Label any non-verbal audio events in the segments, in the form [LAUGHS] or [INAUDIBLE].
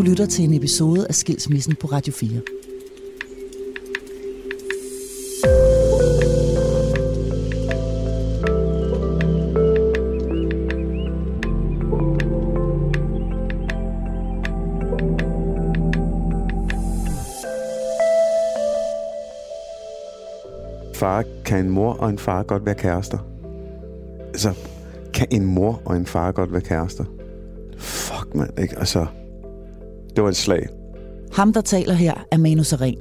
Du lytter til en episode af Skilsmissen på Radio 4. Far, kan en mor og en far godt være kærester? Altså, kan en mor og en far godt være kærester? Fuck, mand, ikke? Altså, det var et slag. Ham, der taler her, er Manu Seren.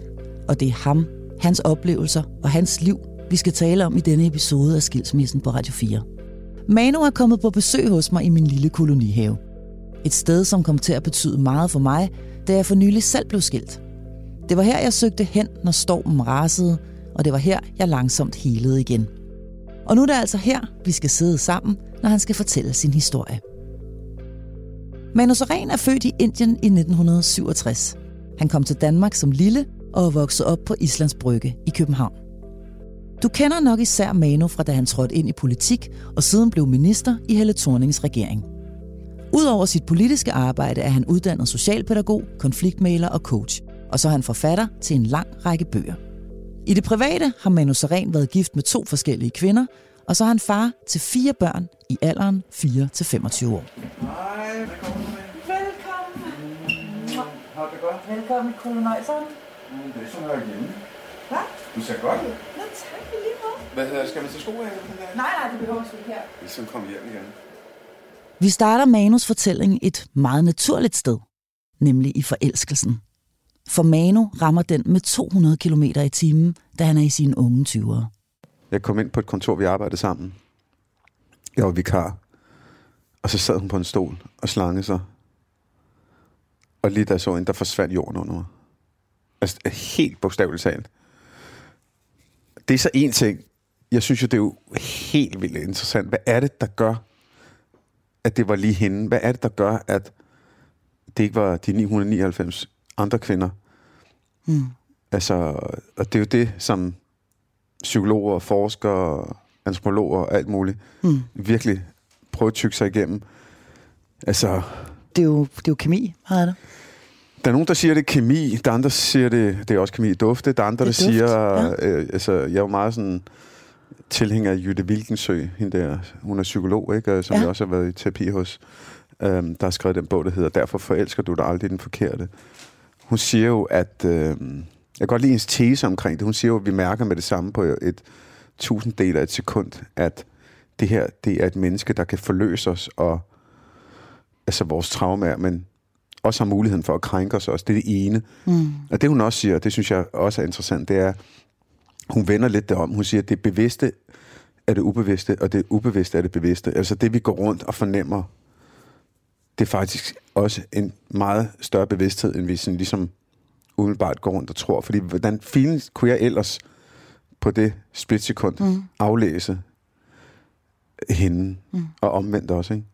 Og det er ham, hans oplevelser og hans liv, vi skal tale om i denne episode af Skilsmissen på Radio 4. Manu er kommet på besøg hos mig i min lille kolonihave. Et sted, som kom til at betyde meget for mig, da jeg for nylig selv blev skilt. Det var her, jeg søgte hen, når stormen rasede, og det var her, jeg langsomt helede igen. Og nu er det altså her, vi skal sidde sammen, når han skal fortælle sin historie. Manu Seren er født i Indien i 1967. Han kom til Danmark som lille og er vokset op på Islands Brygge i København. Du kender nok især Manu fra da han trådte ind i politik og siden blev minister i Helle Thornings regering. Udover sit politiske arbejde er han uddannet socialpædagog, konfliktmaler og coach. Og så er han forfatter til en lang række bøger. I det private har Manu Seren været gift med to forskellige kvinder, og så er han far til fire børn i alderen 4 til 25 år. Hej, velkommen. Velkommen. Har det godt? Velkommen i kolonøjseren. Mm, det er sådan her hjemme. Hvad? Du ser godt ud. Nå, tak i lige måde. Hvad hedder det? Skal man tage sko af? Nej, nej, det behøver ikke her. Vi skal komme hjem igen. Vi starter Manus fortælling et meget naturligt sted, nemlig i forelskelsen. For Manu rammer den med 200 km i timen, da han er i sine unge 20'ere. Jeg kom ind på et kontor, vi arbejdede sammen. Jeg var vikar. Og så sad hun på en stol og slange sig. Og lige da jeg så hende, der forsvandt jorden under mig. Altså helt bogstaveligt talt. Det er så en ting. Jeg synes jo, det er jo helt vildt interessant. Hvad er det, der gør, at det var lige hende? Hvad er det, der gør, at det ikke var de 999 andre kvinder? Mm. Altså, og det er jo det, som psykologer, forskere, antropologer og alt muligt Mm. virkelig prøver at tykke sig igennem. Altså, Det, er jo, det er jo kemi, meget det. der er nogen, der siger, det er kemi. Der er andre, der siger, det, det er også kemi i dufte. Der er andre, der er duft, siger... ja. Øh, altså, jeg er jo meget sådan tilhænger af Jytte Wilkensø, hende der, hun er psykolog, ikke? Og som Ja. jeg også har været i terapi hos, øhm, der har skrevet den bog, der hedder Derfor forelsker du dig aldrig den forkerte. Hun siger jo, at... Øh, jeg kan godt lide hendes tese omkring det. Hun siger jo, at vi mærker med det samme på et tusinddel af et sekund, at det her, det er et menneske, der kan forløse os og altså vores traumer, men også har muligheden for at krænke os også. Det er det ene. Mm. Og det hun også siger, og det synes jeg også er interessant, det er, hun vender lidt det om. Hun siger, at det bevidste er det ubevidste, og det ubevidste er det bevidste. Altså det, vi går rundt og fornemmer, det er faktisk også en meget større bevidsthed, end vi sådan ligesom umiddelbart går rundt og tror. Fordi hvordan filen kunne jeg ellers på det splitsekund mm. aflæse hende, mm. og omvendt også, ikke?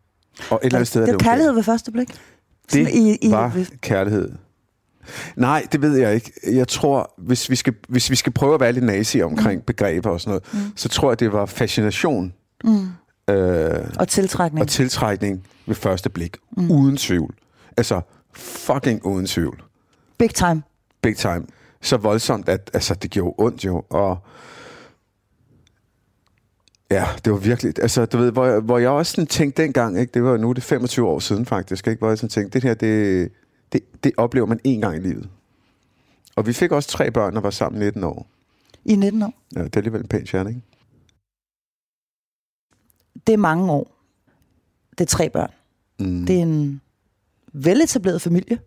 Og et eller andet sted det er jo kærlighed ved første blik. det i- i- var kærlighed. Nej, det ved jeg ikke. Jeg tror, hvis vi skal, hvis vi skal prøve at være lidt nazi omkring mm. begreber og sådan noget, mm. så tror jeg, det var fascination Mm. øh, Og tiltrækning. og tiltrækning ved første blik. Mm. Uden tvivl. Altså, fucking uden tvivl. Big time. Big time. Så voldsomt, at altså, det gjorde ondt jo. Og ja, det var virkelig... Altså, du ved, hvor, jeg- hvor jeg også sådan tænkte dengang, ikke? det var nu det 25 år siden faktisk, ikke? hvor jeg sådan tænkte, det her, det, det, det oplever man én gang i livet. Og vi fik også tre børn og var sammen 19 år. I 19 år. Ja, det er alligevel en pæn stjerne, ikke? Det er mange år. Det er tre børn. Mm. Det er en veletableret familie,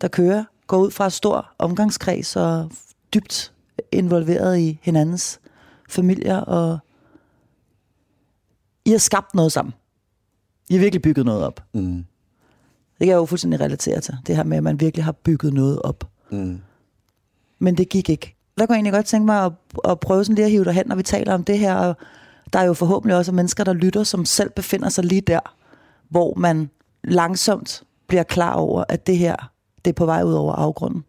der kører, går ud fra stor omgangskreds og dybt involveret i hinandens familier, og I har skabt noget sammen. I har virkelig bygget noget op. Mm. Det kan jeg jo fuldstændig relatere til. Det her med, at man virkelig har bygget noget op. Mm. Men det gik ikke. Der kunne jeg egentlig godt tænke mig at, at prøve sådan lige at hive dig hen, når vi taler om det her. Og der er jo forhåbentlig også mennesker, der lytter, som selv befinder sig lige der, hvor man langsomt bliver klar over, at det her, det er på vej ud over afgrunden.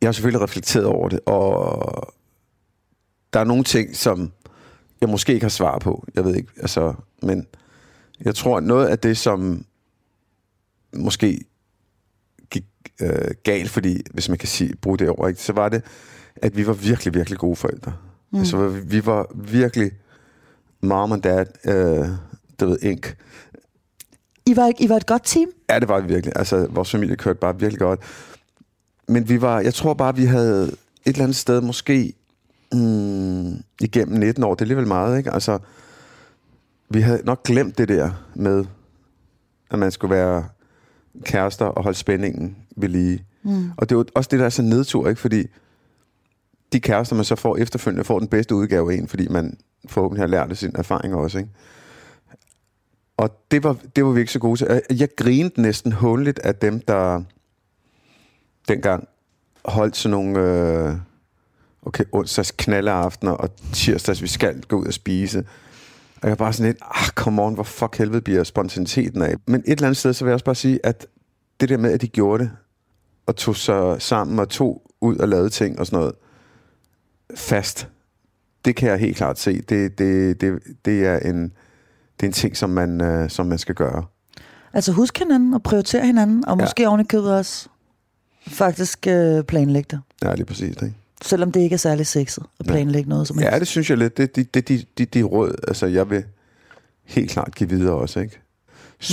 Jeg har selvfølgelig reflekteret over det, og der er nogle ting, som jeg måske ikke har svar på. Jeg ved ikke, altså, men jeg tror, at noget af det, som måske øh, galt, fordi, hvis man kan sige, bruge det over, ikke, så var det, at vi var virkelig, virkelig gode forældre. Mm. Altså, vi, var virkelig mom and dad, øh, det ved, ink. I var, I var et godt team? Ja, det var vi virkelig. Altså, vores familie kørte bare virkelig godt. Men vi var, jeg tror bare, vi havde et eller andet sted måske mm, igennem 19 år, det er alligevel meget, ikke? Altså, vi havde nok glemt det der med, at man skulle være kærester og holde spændingen ved lige. Mm. Og det er jo også det, der er så nedtur, ikke? Fordi de kærester, man så får efterfølgende, får den bedste udgave af en, fordi man forhåbentlig har lært af sin erfaring også, ikke? Og det var, det var vi ikke så gode til. Jeg, grinede næsten håndligt af dem, der dengang holdt sådan nogle... Øh, okay, onsdags knaldeaftener, og tirsdags, vi skal gå ud og spise. Og jeg var bare sådan lidt, ah, come on, hvor fuck helvede bliver spontaniteten af. Men et eller andet sted, så vil jeg også bare sige, at det der med, at de gjorde det, og tog sig sammen og tog ud og lavede ting og sådan noget, fast, det kan jeg helt klart se. Det, det, det, det er en, det er en ting, som man, øh, som man skal gøre. Altså husk hinanden og prioritere hinanden, og Ja. måske oven i købet også faktisk øh, planlægge det. Ja, lige præcis. Ikke? Selvom det ikke er særlig sexet at planlægge noget som helst. Ja, det synes jeg lidt. Det er de, de, de, de, de råd, altså jeg vil helt klart give videre også, ikke?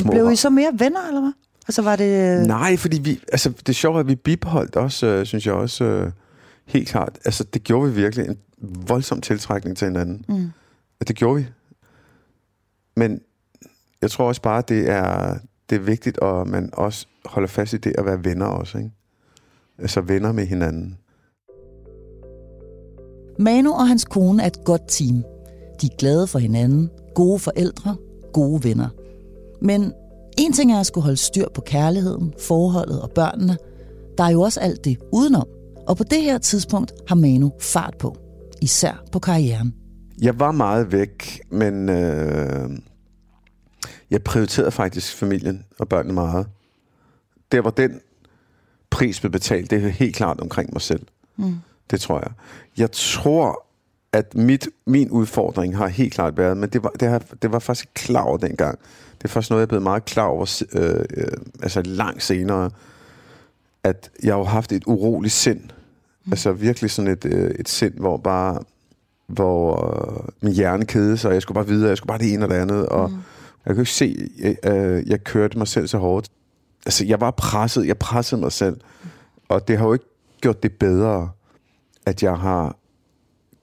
Men Blev I så mere venner, eller hvad? Altså var det... Nej, fordi vi, altså det er sjovt, at vi bibeholdt også, øh, synes jeg også, øh, helt klart. Altså det gjorde vi virkelig en voldsom tiltrækning til hinanden. Mm. Det gjorde vi. Men jeg tror også bare, det er, det er vigtigt, at man også holder fast i det at være venner også, ikke? Altså venner med hinanden. Manu og hans kone er et godt team. De er glade for hinanden, gode forældre, gode venner. Men en ting er at skulle holde styr på kærligheden, forholdet og børnene. Der er jo også alt det udenom. Og på det her tidspunkt har Manu fart på. Især på karrieren. Jeg var meget væk, men øh, jeg prioriterede faktisk familien og børnene meget. Der hvor den pris blev betalt, det er helt klart omkring mig selv. Mm. Det tror jeg. Jeg tror, at mit, min udfordring har helt klart været, men det var, det, har, det var faktisk klar over dengang. Det er først noget, jeg blevet meget klar over, øh, øh, altså langt senere, at jeg har haft et uroligt sind. Mm. Altså virkelig sådan et, øh, et sind, hvor bare hvor øh, min hjerne kedede sig, og jeg skulle bare videre, jeg skulle bare det ene og det andet, og mm. jeg kunne ikke se, jeg, øh, jeg kørte mig selv så hårdt. Altså, jeg var presset, jeg pressede mig selv, og det har jo ikke gjort det bedre, at jeg har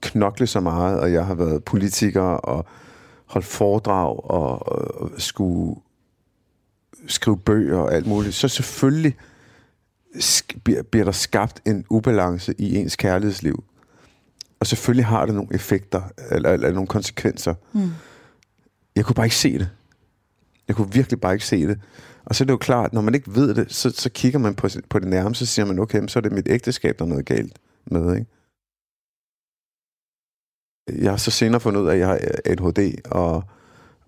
knoklet så meget, og jeg har været politiker, og holdt foredrag, og, og skulle skrive bøger og alt muligt. Så selvfølgelig bliver der skabt en ubalance i ens kærlighedsliv. Og selvfølgelig har det nogle effekter, eller, eller nogle konsekvenser. Mm. Jeg kunne bare ikke se det. Jeg kunne virkelig bare ikke se det. Og så er det jo klart, når man ikke ved det, så, så kigger man på, på det nærmeste, så siger man, okay, så er det mit ægteskab, der er noget galt med, ikke? Jeg har så senere fundet ud af, at jeg har ADHD, og,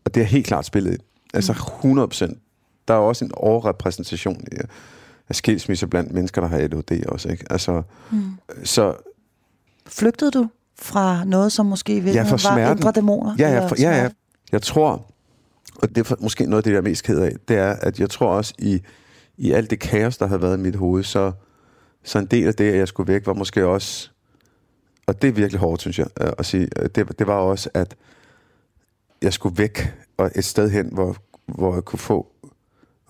og det er helt klart spillet ind. Altså 100 procent. Der er jo også en overrepræsentation af skilsmisser blandt mennesker, der har ADHD også, ikke? Altså, mm. så Flygtede du fra noget, som måske i virkeligheden var smerten. indre dæmoner? Ja, ja, for, ja, ja. Jeg tror, og det er for- måske noget af det, jeg er mest ked af, det er, at jeg tror også i, i alt det kaos, der har været i mit hoved, så, så en del af det, at jeg skulle væk, var måske også, og det er virkelig hårdt, synes jeg, øh, at sige, øh, det, det var også, at jeg skulle væk og et sted hen, hvor, hvor jeg kunne få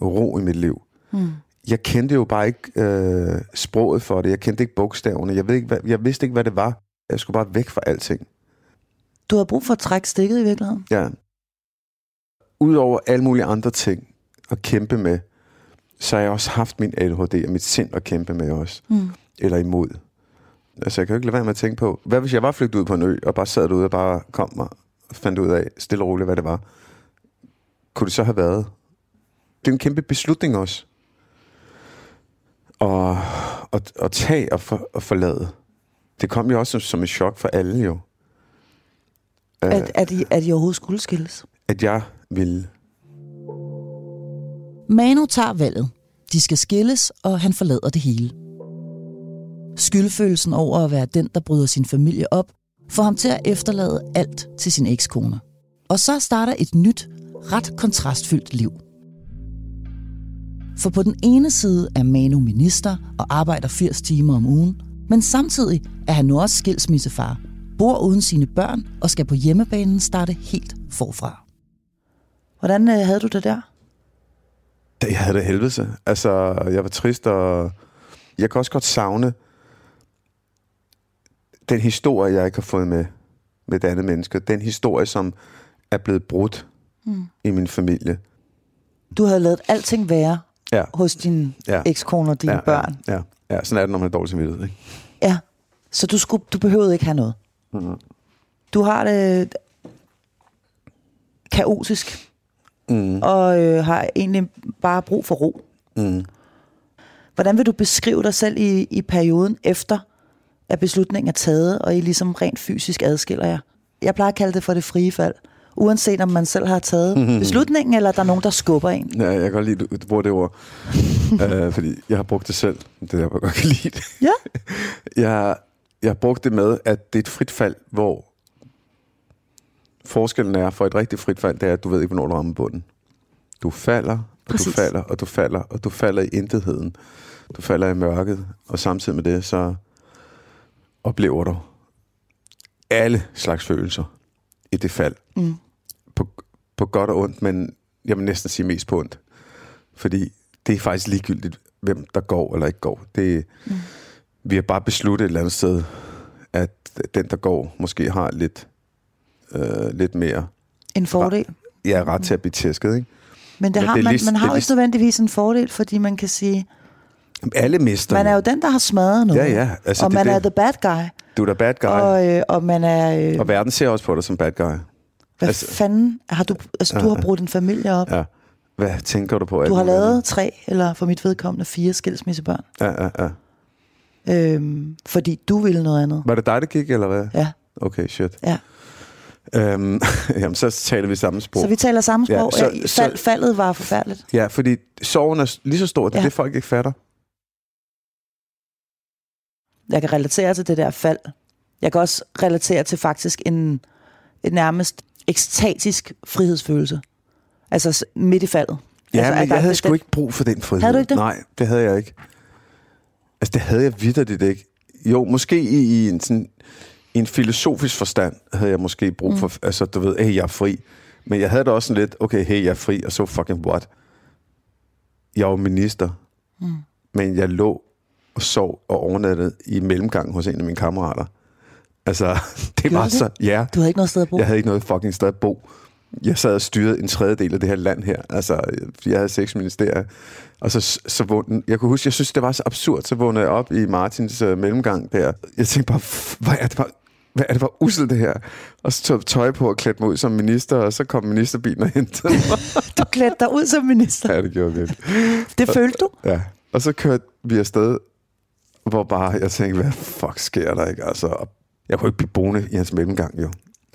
ro i mit liv. Mm. Jeg kendte jo bare ikke øh, sproget for det. Jeg kendte ikke bogstaverne. Jeg, ved ikke, hvad, jeg vidste ikke, hvad det var. Jeg skulle bare væk fra alting. Du havde brug for at trække stikket i virkeligheden? Ja. Udover alle mulige andre ting at kæmpe med, så har jeg også haft min ADHD og mit sind at kæmpe med også. Mm. Eller imod. Altså, jeg kan jo ikke lade være med at tænke på, hvad hvis jeg var flygtet ud på en ø, og bare sad derude og bare kom mig og fandt ud af, stille og roligt, hvad det var. Kunne det så have været? Det er en kæmpe beslutning også. Og at, at tage og, for, og forlade. Det kom jo også som, som et chok for alle jo. At, at, I, at I overhovedet skulle skilles? At jeg ville Manu tager valget. De skal skilles, og han forlader det hele. Skyldfølelsen over at være den, der bryder sin familie op, får ham til at efterlade alt til sin ekskone. Og så starter et nyt, ret kontrastfyldt liv. For på den ene side er Manu minister og arbejder 80 timer om ugen, men samtidig er han nu også skilsmissefar, bor uden sine børn og skal på hjemmebanen starte helt forfra. Hvordan øh, havde du det der? Jeg havde det helvede. Altså, jeg var trist, og jeg kan også godt savne den historie, jeg ikke har fået med, med det andet menneske. Den historie, som er blevet brudt mm. i min familie. Du havde lavet alting være Ja, hos din Ja. ekskone og dine ja, børn. Ja, ja, ja, sådan er det, når man er dårlig samvittighed. Ikke? Ja. Så du, skulle, du behøvede ikke have noget. Mhm. Du har det kaotisk, Mm. og øh, har egentlig bare brug for ro. Mm. Hvordan vil du beskrive dig selv i, i perioden efter, at beslutningen er taget, og I ligesom rent fysisk adskiller jer? Jeg plejer at kalde det for det frie fald. Uanset om man selv har taget beslutningen, eller der er nogen, der skubber en. Ja, jeg kan godt lide, du bruger det ord. uh, [LAUGHS] fordi jeg har brugt det selv. Det er jeg godt kan lide det. Ja. [LAUGHS] Jeg, jeg har brugt det med, at det er et frit fald, hvor forskellen er for et rigtigt frit fald, det er, at du ved ikke, hvornår du rammer bunden. Du falder, og Præcis. du falder, og du falder, og du falder i intetheden. Du falder i mørket, og samtidig med det, så oplever du alle slags følelser i det fald. Mm. På, på godt og ondt, men jeg vil næsten sige mest på ondt. Fordi det er faktisk ligegyldigt, hvem der går eller ikke går. Det, mm. Vi har bare besluttet et eller andet sted, at den, der går, måske har lidt, øh, lidt mere En fordel. ja, ret til at blive tæsket. Ikke? Men, det Men har, det er man, lige- man har er jo ikke nødvendigvis en fordel, fordi man kan sige, Alle mister. man er jo den, der har smadret noget. Ja, ja, altså, og det er man er det. the bad guy. Du er da bad guy. Og, Og, øh, og man er... Øh, og verden ser også på dig som bad guy. Hvad altså- fanden har du... Altså, du har brugt din familie op. Ja. Hvad tænker du på? Du har lavet andet? tre, eller for mit vedkommende fire skilsmissebørn. Ja, ja, ja. Øhm, fordi du ville noget andet. Var det dig, der gik, eller hvad? Ja, Okay, shit. ja. Øhm, [LAUGHS] jamen, så taler vi samme sprog. Så vi taler samme Ja, sprog. så- Ja, fald, så- faldet var forfærdeligt. Ja, fordi sorgen er lige så stor. Det er Ja. det, folk ikke fatter. Jeg kan relatere til det der fald. Jeg kan også relatere til faktisk en nærmest ekstatisk frihedsfølelse. Altså midt i faldet. Ja, altså, men jeg havde det- sgu ikke brug for den frihed. Havde du ikke det? Nej, det havde jeg ikke. Altså, det havde jeg vidderligt ikke. Jo, måske i, i en sådan i en filosofisk forstand havde jeg måske brug Mm. for, altså du ved, hey, jeg er fri. Men jeg havde da også sådan lidt, okay, hey, jeg er fri, og så fucking what? Jeg var minister, Mm. men jeg lå og sov og overnattede i mellemgang hos en af mine kammerater. Altså, [LAUGHS] det var så, ja, Du havde ikke noget sted at bo. jeg havde ikke noget fucking sted at bo. Jeg sad og styrede en tredjedel af det her land her. Altså, jeg havde seks ministerier. Og så, så vågnede, jeg kunne huske, jeg synes, det var så absurd, så vågnede jeg op i Martins øh, mellemgang der. Jeg tænkte bare, "F- hvad er det bare, hvad er det bare uselt det her? Og så tog jeg tøj på og klædte mig ud som minister, og så kom ministerbilen og [LAUGHS] hentede mig. Du klædte dig ud som minister. ja, det gjorde jeg. Det følte du? Ja. Og så kørte vi afsted, hvor bare jeg tænkte, hvad fuck sker der, ikke? Altså, og jeg kunne ikke blive boende i hans mellemgang, jo.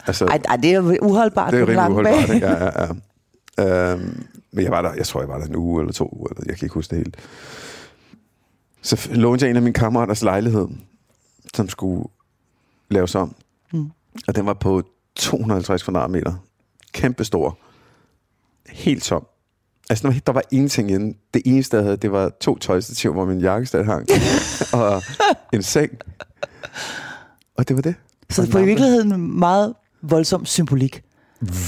Altså, Ej, ej, det er uholdbart det er rimelig uholdbart, ikke? Ja, ja, ja. [LAUGHS] Øhm, men jeg var der, jeg tror, jeg var der en uge eller to uger, eller jeg kan ikke huske det helt. Så lånte jeg en af mine kammeraters lejlighed, som skulle laves om. Mm. Og den var på 250 kvadratmeter. Kæmpe stor. Helt tom. Altså, der var- der var ingenting inde. Det eneste, jeg havde, det var to tøjstativer, hvor min jakkestat hang. [LAUGHS] og en seng. Og det var det. Så på i virkeligheden meget voldsom symbolik.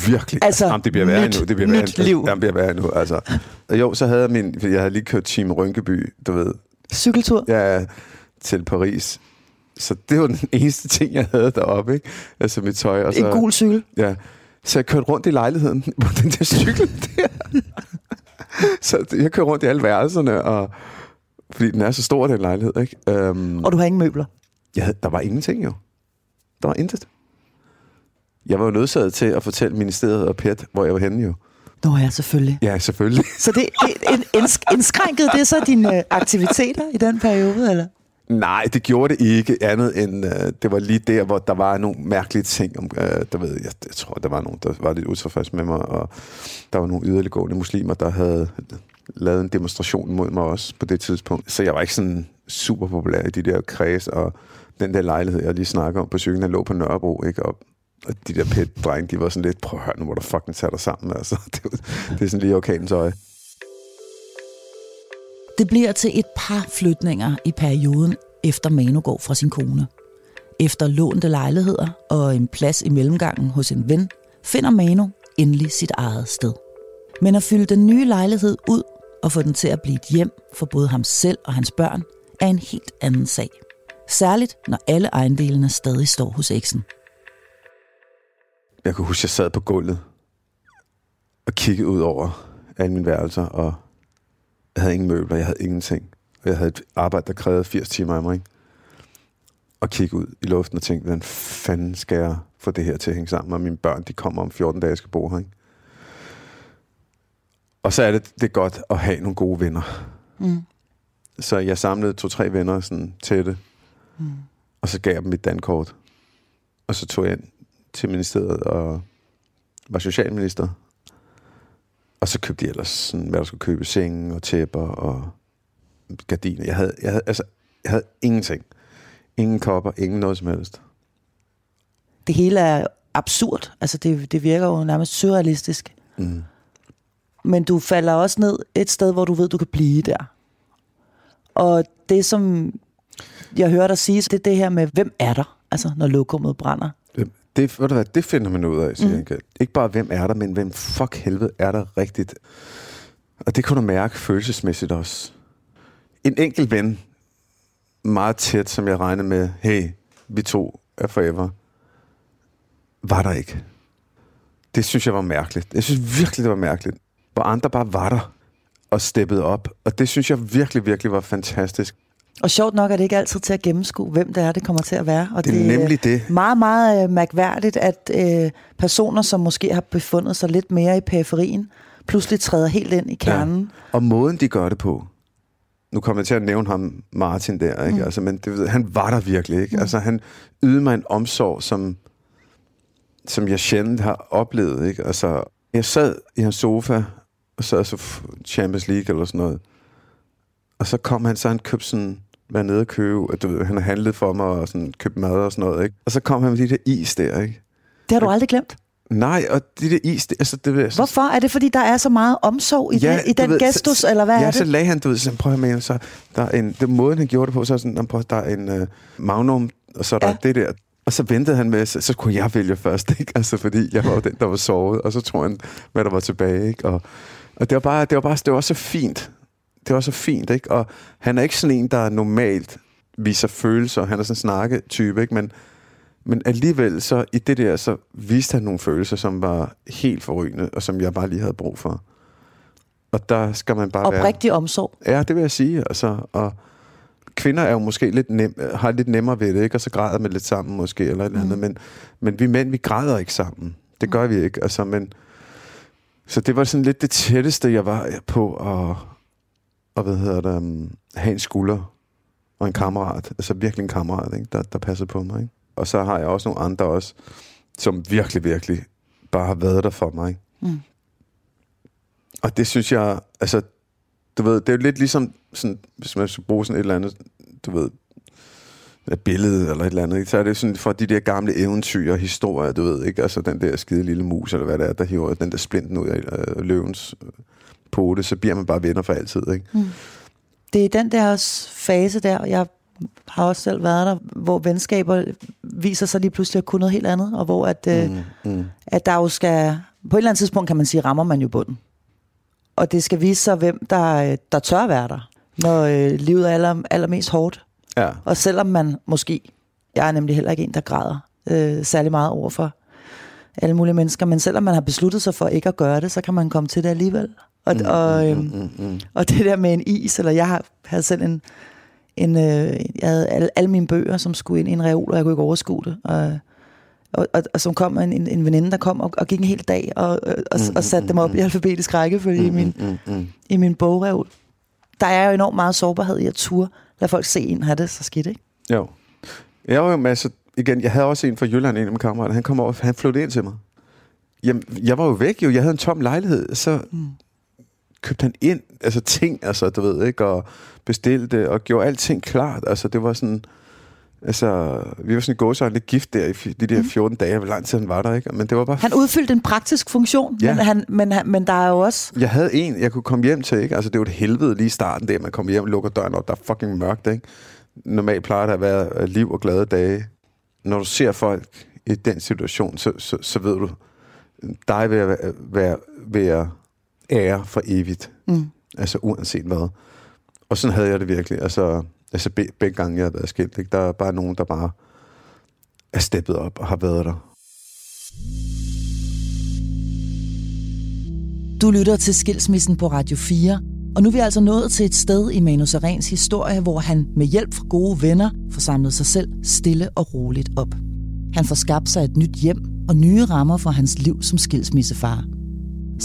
Virkelig. Altså, Jamen, det bliver værre nyt- nu. Det bliver værre nyt liv. Jamen, det bliver værre nu. Altså. Og Jo, så havde jeg min... fordi Jeg havde lige kørt Team Rynkeby, du ved. Cykeltur. Ja, til Paris. Så det var den [LAUGHS] eneste ting, jeg havde deroppe, ikke? Altså mit tøj. Og så, En gul cykel. Ja. Så jeg kørte rundt i lejligheden [LAUGHS] på den der cykel der. [LAUGHS] så jeg kørte rundt i alle værelserne, og fordi den er så stor, den lejlighed, ikke? Um, Og du har ingen møbler. Jeg havde, der var ingenting jo. Der var intet. Jeg var jo nødsaget til at fortælle ministeriet og PET, hvor jeg var henne jo. Nå ja, selvfølgelig. Ja, selvfølgelig. Så det, det ind- indsk- indskrænkede det så dine øh, aktiviteter i den periode, eller? Nej, det gjorde det ikke andet end, øh, det var lige der, hvor der var nogle mærkelige ting. Om, øh, der ved, jeg, jeg tror, der var nogen, der var lidt utilfreds med mig, og der var nogle yderliggående muslimer, der havde lavet en demonstration mod mig også på det tidspunkt. Så jeg var ikke sådan super populær i de der kreds, og den der lejlighed, jeg lige snakker om på cyklen, der lå på Nørrebro, ikke? Og, og de der pæt drenge, de var sådan lidt, prøv at høre, nu hvor du fucking tager dig sammen, altså. [LAUGHS] Det, det er sådan lige orkanens øje. Det bliver til et par flytninger i perioden, efter Manu går fra sin kone. Efter lånte lejligheder og en plads i mellemgangen hos en ven, finder Manu endelig sit eget sted. Men at fylde den nye lejlighed ud og få den til at blive et hjem for både ham selv og hans børn, er en helt anden sag. Særligt når alle ejendelene stadig står hos eksen. Jeg kunne huske, at jeg sad på gulvet og kiggede ud over alle mine værelser, og jeg havde ingen møbler, jeg havde ingenting. Og jeg havde et arbejde, der krævede 80 timer af mig, ikke? Og kigge ud i luften og tænke, hvordan fanden skal jeg få det her til at hænge sammen, og mine børn, de kommer om 14 dage, jeg skal bo her, ikke? Og så er det, det er godt at have nogle gode venner. Mm. Så jeg samlede to-tre venner sådan tætte, mm. og så gav jeg dem mit dankort. Og så tog jeg ind til ministeriet og var socialminister. Og så købte jeg ellers sådan, hvad der skulle købe, senge og tæpper og gardiner. Jeg havde, jeg havde, altså, jeg havde ingenting. Ingen kopper, ingen noget som helst. Det hele er absurd. Altså det, det virker jo nærmest surrealistisk. Mm. Men du falder også ned et sted, hvor du ved, du kan blive der. Og det, som jeg hører dig sige, det er det her med, hvem er der, altså når lokummet brænder. Det, ved du hvad, det finder man ud af, siger mm. Ikke bare, hvem er der, men hvem fuck helvede er der rigtigt. Og det kunne du mærke følelsesmæssigt også. En enkelt ven, meget tæt, som jeg regnede med, hey, vi to er forever, var der ikke. Det synes jeg var mærkeligt. Jeg synes virkelig, det var mærkeligt. Hvor andre bare var der og steppede op. Og det synes jeg virkelig, virkelig var fantastisk. Og sjovt nok er det ikke altid til at gennemskue, hvem det er, det kommer til at være. Og Det er nemlig det. meget, meget øh, mærkværdigt, at øh, personer, som måske har befundet sig lidt mere i periferien, pludselig træder helt ind i kernen. Ja. Og måden, de gør det på. Nu kommer jeg til at nævne ham, Martin der, ikke? Mm. Altså, men det, han var der virkelig, ikke? Mm. Altså, han ydede mig en omsorg, som, som jeg sjældent har oplevet, ikke? Altså, jeg sad i hans sofa, og så Champions League eller sådan noget. Og så kom han, så han købte sådan, var nede og købe, at du ved, han har handlet for mig og sådan, købt mad og sådan noget, ikke? Og så kom han med de der is der, ikke? Det har du aldrig glemt. Nej, og de der is, det, altså, det, altså, Hvorfor? Er det, fordi der er så meget omsorg i, ja, det, i den ved, gestus, så, eller hvad ja, er så det? lagde han, du ved, så prøv at med, så der er en, det måden, han gjorde det på, så er sådan, "Nå, prøv, der er en uh, magnum, og så er der Ja. det der. Og så ventede han med, så, så kunne jeg vælge først, ikke? [LAUGHS] Altså, fordi jeg var jo den, der var sovet, og så tror han, hvad der var tilbage, ikke? Og, og det var bare, det var bare, det var så fint. Det var så fint, ikke? Og han er ikke sådan en, der normalt viser følelser. Han er sådan en snakketype, ikke? Men, men alligevel, så i det der, så viste han nogle følelser, som var helt forrygende, og som jeg bare lige havde brug for. Og der skal man bare være... Oprigtig omsorg. Ja, det vil jeg sige. Altså, og kvinder er jo måske lidt nem, har lidt nemmere ved det, ikke? og så græder man lidt sammen måske, eller et eller andet. Men, men vi mænd, vi græder ikke sammen. Det gør vi ikke. Altså, men, så det var sådan lidt det tætteste, jeg var på at, og hvad hedder det, um, have en skulder og en kammerat. Altså virkelig en kammerat, ikke? Der, der passede på mig. Ikke? Og så har jeg også nogle andre også, som virkelig, virkelig bare har været der for mig. Ikke? Mm. Og det synes jeg, altså, du ved, det er jo lidt ligesom, sådan, hvis man skal bruge sådan et eller andet, du ved, et billede eller et eller andet, ikke? så er det sådan for de der gamle eventyr og historier, du ved, ikke? Altså den der skide lille mus, eller hvad det er, der hiver den der splinten ud af øh, løvens øh, pote, så bliver man bare venner for altid, ikke? Mm. Det er den der fase der, jeg har også selv været der, hvor venskaber viser sig lige pludselig at kunne noget helt andet, og hvor at, øh, Mm, mm. at der jo skal, på et eller andet tidspunkt kan man sige, rammer man jo bunden. Og det skal vise sig, hvem der, øh, der tør være der, når øh, livet er aller, allermest hårdt. Ja, Og selvom man måske, jeg er nemlig heller ikke en, der græder øh, særlig meget over for alle mulige mennesker, men selvom man har besluttet sig for ikke at gøre det, så kan man komme til det alligevel. Og, mm, og, øhm, mm, mm. og det der med en is, eller jeg har, havde selv en, en øh, jeg havde alle, alle mine bøger, som skulle ind i en reol, og jeg kunne ikke overskue det. Og, og, og, og som kom en, en, en veninde, der kom og, og gik en hel dag, og, og, og, og satte dem op i alfabetisk rækkefølge i min, Mm, mm. i min bogreol. Der er jo enormt meget sårbarhed i at ture. Lad folk se en have det så skidt, ikke? Jo. Jeg var jo masser, igen, jeg havde også en fra Jylland, en af mine kammerater, han kom over, han flyttede ind til mig. Jamen, jeg var jo væk jo, jeg havde en tom lejlighed, så Mm. Købte han ind, altså ting, altså, du ved, ikke, og bestilte og gjorde alting klart, altså, det var sådan, Altså, vi var sådan i gåsøjne lidt gift der i de der 14 dage, hvor lang tid han var der, ikke? Men det var bare... Han udfyldte en praktisk funktion, Ja. men, han, men, han, men der er jo også... Jeg havde en, jeg kunne komme hjem til, ikke? Altså, det var et helvede lige i starten der, man kommer hjem, lukker døren op, der er fucking mørkt, ikke? Normalt plejer der at være øh, liv og glade dage. Når du ser folk i den situation, så, så, så ved du, dig vil jeg være, være, være ære for evigt. Mm. Altså, uanset hvad. Og sådan havde jeg det virkelig. Altså, altså be, begge gange, jeg har været skilt, ikke? Der er bare nogen, der bare er steppet op og har været der. Du lytter til Skilsmissen på Radio 4, og nu er vi altså nået til et sted i Manu Sarens historie, hvor han med hjælp fra gode venner får samlet sig selv stille og roligt op. Han får skabt sig et nyt hjem og nye rammer for hans liv som skilsmissefar.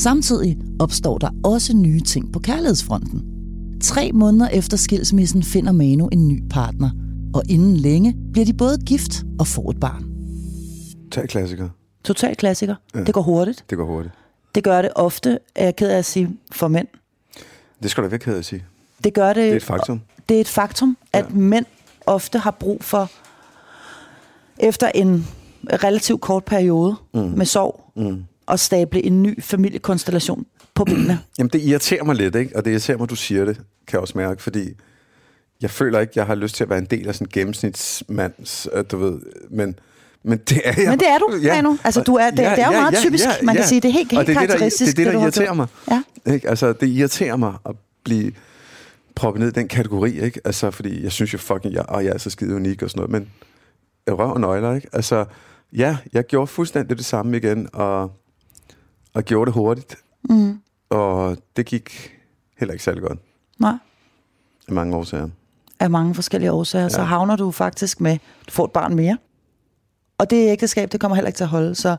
Samtidig opstår der også nye ting på kærlighedsfronten. Tre måneder efter skilsmissen finder Manu en ny partner, og inden længe bliver de både gift og får et barn. Tag klassiker. Total klassiker. Ja. Det går hurtigt. Det går hurtigt. Det gør det ofte, er jeg ked af at sige, for mænd. Det skal du ikke have at sige. Det gør det, Det er et faktum. det er et faktum, at Ja. mænd ofte har brug for, efter en relativt kort periode mm. med sorg, Mm. At stable en ny familiekonstellation på benene. [CLEARS THROAT] Jamen, det irriterer mig lidt, ikke? Og det irriterer mig, du siger det, kan jeg også mærke, fordi jeg føler ikke, jeg har lyst til at være en del af sådan en gennemsnitsmands, øh, du ved, men, men det er jeg. Men det er du, Manu. Altså, du er- det- det er jo meget typisk. Man kan sige, det er helt- helt det er det, der- karakteristisk, Det er det, der irriterer mig. Ja. Ikke? Altså, det irriterer mig at blive proppet ned i den kategori, ikke? Altså, fordi jeg synes jo fucking, jeg, og jeg er så skide unik og sådan noget, men røv og nøgler, ikke? Altså, ja, jeg gjorde fuldstændig det samme igen, og, og gjorde det hurtigt, Mm. og det gik heller ikke særlig godt Nej, af mange årsager. af mange forskellige årsager, ja. så havner du faktisk med, du får et barn mere. Og det ægteskab, det kommer heller ikke til at holde, så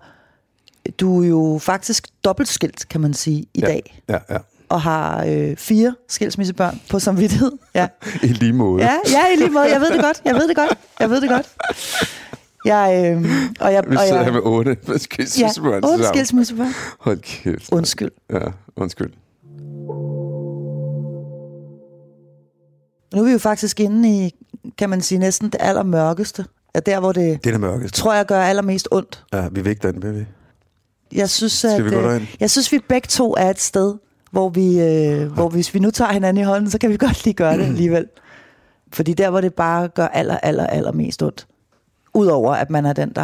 du er jo faktisk dobbelt skilt, kan man sige, i Ja. dag. Ja, ja. Og har øh, fire skilsmissebørn på samvittighed. Ja. [LAUGHS] I lige måde. Ja, ja, i lige måde. Jeg ved det godt. Jeg ved det godt. Jeg ved det godt. Jeg, øh, og jeg, Vi og sidder jeg, her med otte [LAUGHS] ja, skilsmissebørn otte sammen. skilsmissebørn. Hold kæft. Undskyld. Ja, undskyld. Nu er vi jo faktisk inde i, kan man sige, næsten det allermørkeste. Er der, hvor det, Det er det mørkeste. tror jeg, gør allermest ondt. Ja, vi vægter den, vil vi? Jeg synes, Skal at, vi gå øh, derind? jeg synes, vi begge to er et sted, hvor vi, øh, hvor hvis vi nu tager hinanden i hånden, så kan vi godt lige gøre det [CLEARS THROAT] alligevel. Fordi der, hvor det bare gør aller, aller, aller mest ondt. Udover, at man er den, der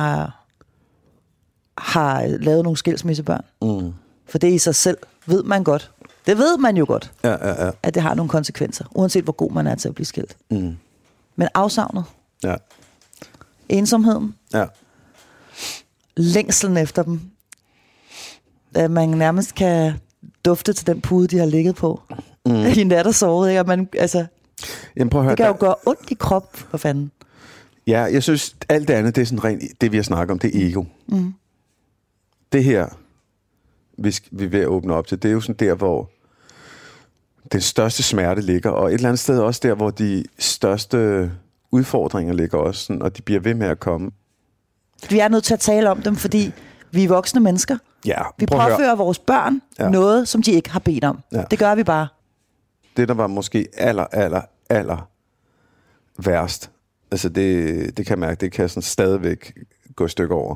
har, lavet nogle skilsmissebørn. Mm. For det i sig selv ved man godt. Det ved man jo godt, Ja, ja, ja. at det har nogle konsekvenser, uanset hvor god man er til at blive skilt. Mm. Men afsavnet, Ja, ensomheden, ja. længselen efter dem, at man nærmest kan dufte til den pude, de har ligget på. Mm. [LAUGHS] I nat og sovet, ikke? Og man, altså, Jamen prøv at høre. det kan jo der- gøre ondt i krop, for fanden. Ja, jeg synes, alt det andet, det er sådan rent, det vi har snakket om, det er ego. Mm. Det her, vi, sk- vi er ved at åbne op til, det er jo sådan der, hvor den største smerte ligger, og et eller andet sted også der, hvor de største udfordringer ligger også, sådan, og de bliver ved med at komme. Vi er nødt til at tale om dem, fordi vi er voksne mennesker. Ja, Vi påfører vores børn ja. noget, som de ikke har bedt om. Ja. Det gør vi bare. det, der var måske aller, aller, aller værst, altså det, det kan jeg mærke, det kan sådan stadigvæk gå et stykke over.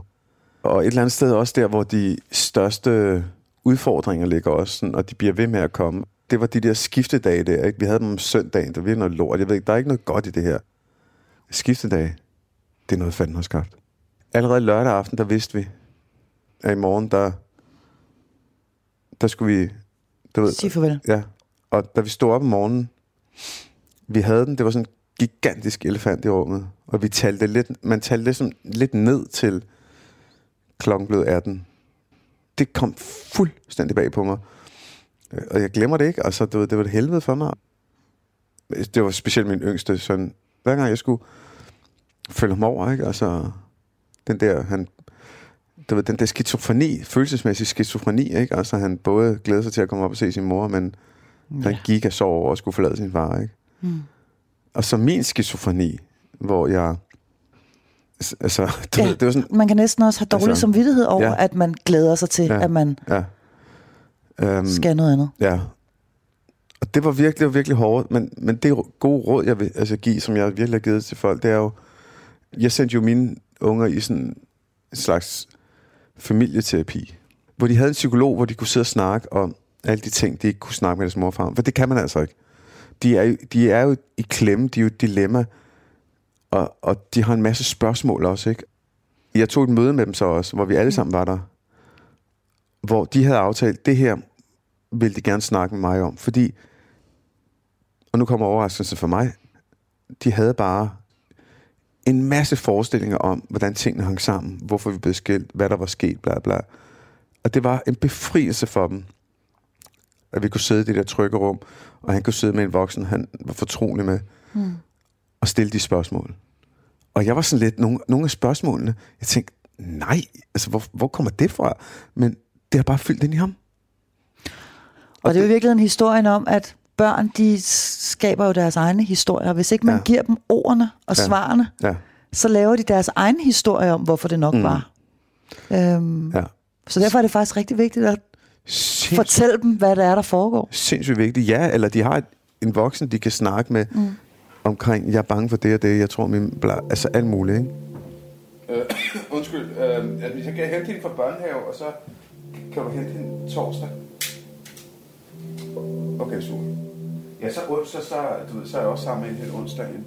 Og et eller andet sted også der, hvor de største udfordringer ligger også, sådan, og de bliver ved med at komme. Det var de der skiftedage der, ikke? Vi havde dem om søndagen, der var noget lort. Jeg ved ikke, der er ikke noget godt i det her. Skiftedage, det er noget fanden har skabt. Allerede lørdag aften, der vidste vi, at i morgen, der, der skulle vi... Du ved, Sig farvel. Ja, og da vi stod op om morgenen, vi havde den, det var sådan gigantisk elefant i rummet, og vi talte lidt, man talte ligesom lidt ned til klokken blev 18. Det kom fuldstændig bag på mig. Øh, Og jeg glemmer det ikke, altså det var, det var et helvede for mig. Det var specielt min yngste søn. Hver gang jeg skulle følge ham over, ikke? Altså, den der, han, det var den der skizofreni, følelsesmæssig skizofreni, ikke? Altså, han både glæder sig til at komme op og se sin mor, men ja. han gik og sov over og skulle forlade sin far, ikke? Mm. Og så min skizofreni, hvor jeg... Altså, du Ja. det var sådan... Man kan næsten også have dårlig Altså, samvittighed over, ja. at man glæder sig til, Ja. at man Ja. Um, skal noget andet. Ja. Og det var virkelig, det var virkelig hårdt, men, men det gode råd, jeg vil altså, give, som jeg virkelig har givet til folk, det er jo, Jeg sendte jo mine unger i sådan en slags familieterapi, hvor de havde en psykolog, hvor de kunne sidde og snakke om alle de ting, de ikke kunne snakke med deres mor og far om. For det kan man altså ikke. De er, jo- de er jo i klemme, de er jo et dilemma, og, og de har en masse spørgsmål også, ikke? Jeg tog et møde med dem så også, hvor vi alle sammen var der, hvor de havde aftalt, det her ville de gerne snakke med mig om, fordi, og nu kommer overraskelsen for mig, de havde bare en masse forestillinger om, hvordan tingene hang sammen, hvorfor vi blev skilt, hvad der var sket, bla bla. Og det var en befrielse for dem, at vi kunne sidde i det der trygge rum, og han kunne sidde med en voksen, han var fortrolig med, mm. og stille de spørgsmål. Og jeg var sådan lidt, nogle, nogle af spørgsmålene, jeg tænkte, nej, altså hvor, hvor kommer det fra? Men det har bare fyldt ind i ham. Og det er jo i virkeligheden historien om, at børn, de skaber jo deres egne historier. Hvis ikke man Ja. giver dem ordene og ja. svarene, Ja, så laver de deres egen historie om, hvorfor det nok mm. var. Øhm, ja. så derfor er det faktisk rigtig vigtigt at Sindssygt, fortælle dem, hvad det er, der foregår. sindssygt vigtigt. Ja, eller de har et, en voksen, de kan snakke med mm. omkring, jeg er bange for det og det, jeg tror min... Bla, altså alt muligt, ikke? Øh, [COUGHS] undskyld, øh, at hvis jeg kan hente hende fra børnehave, og så kan du hente hende torsdag. Okay, super. Ja, så, så, så, du ved, så er jeg også sammen med hende onsdagen.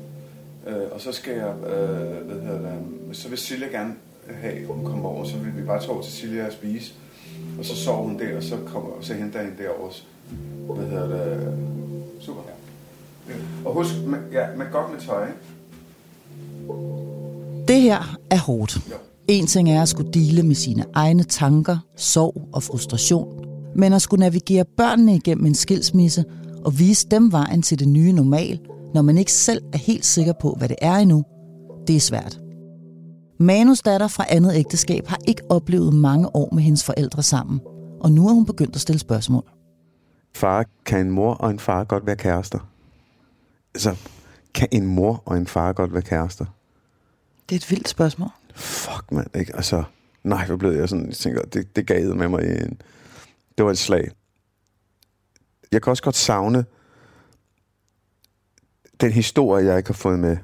Øh, og så skal jeg, øh, hvad hedder det, så vil Silja gerne have, at hun kommer over, så vil vi bare tage over til Silja og spise. Og så sover hun der, og så, kommer, så henter jeg hende derovre. Hvad hedder det? Super. Ja. Og husk, med, ja, med godt med tøj, ikke? Det her er hårdt. En ting er at skulle dele med sine egne tanker, sorg og frustration, men at skulle navigere børnene igennem en skilsmisse og vise dem vejen til det nye normal, når man ikke selv er helt sikker på, hvad det er endnu, det er svært. Manus datter fra andet ægteskab har ikke oplevet mange år med hendes forældre sammen, og nu er hun begyndt at stille spørgsmål. Far, kan en mor og en far godt være kærester? Altså, kan en mor og en far godt være kærester? Det er et vildt spørgsmål. Fuck, mand, ikke? Altså, nej, hvor blev jeg sådan, jeg tænker, det, det gav med mig en, det var et slag. Jeg kan også godt savne den historie, jeg ikke har fået med,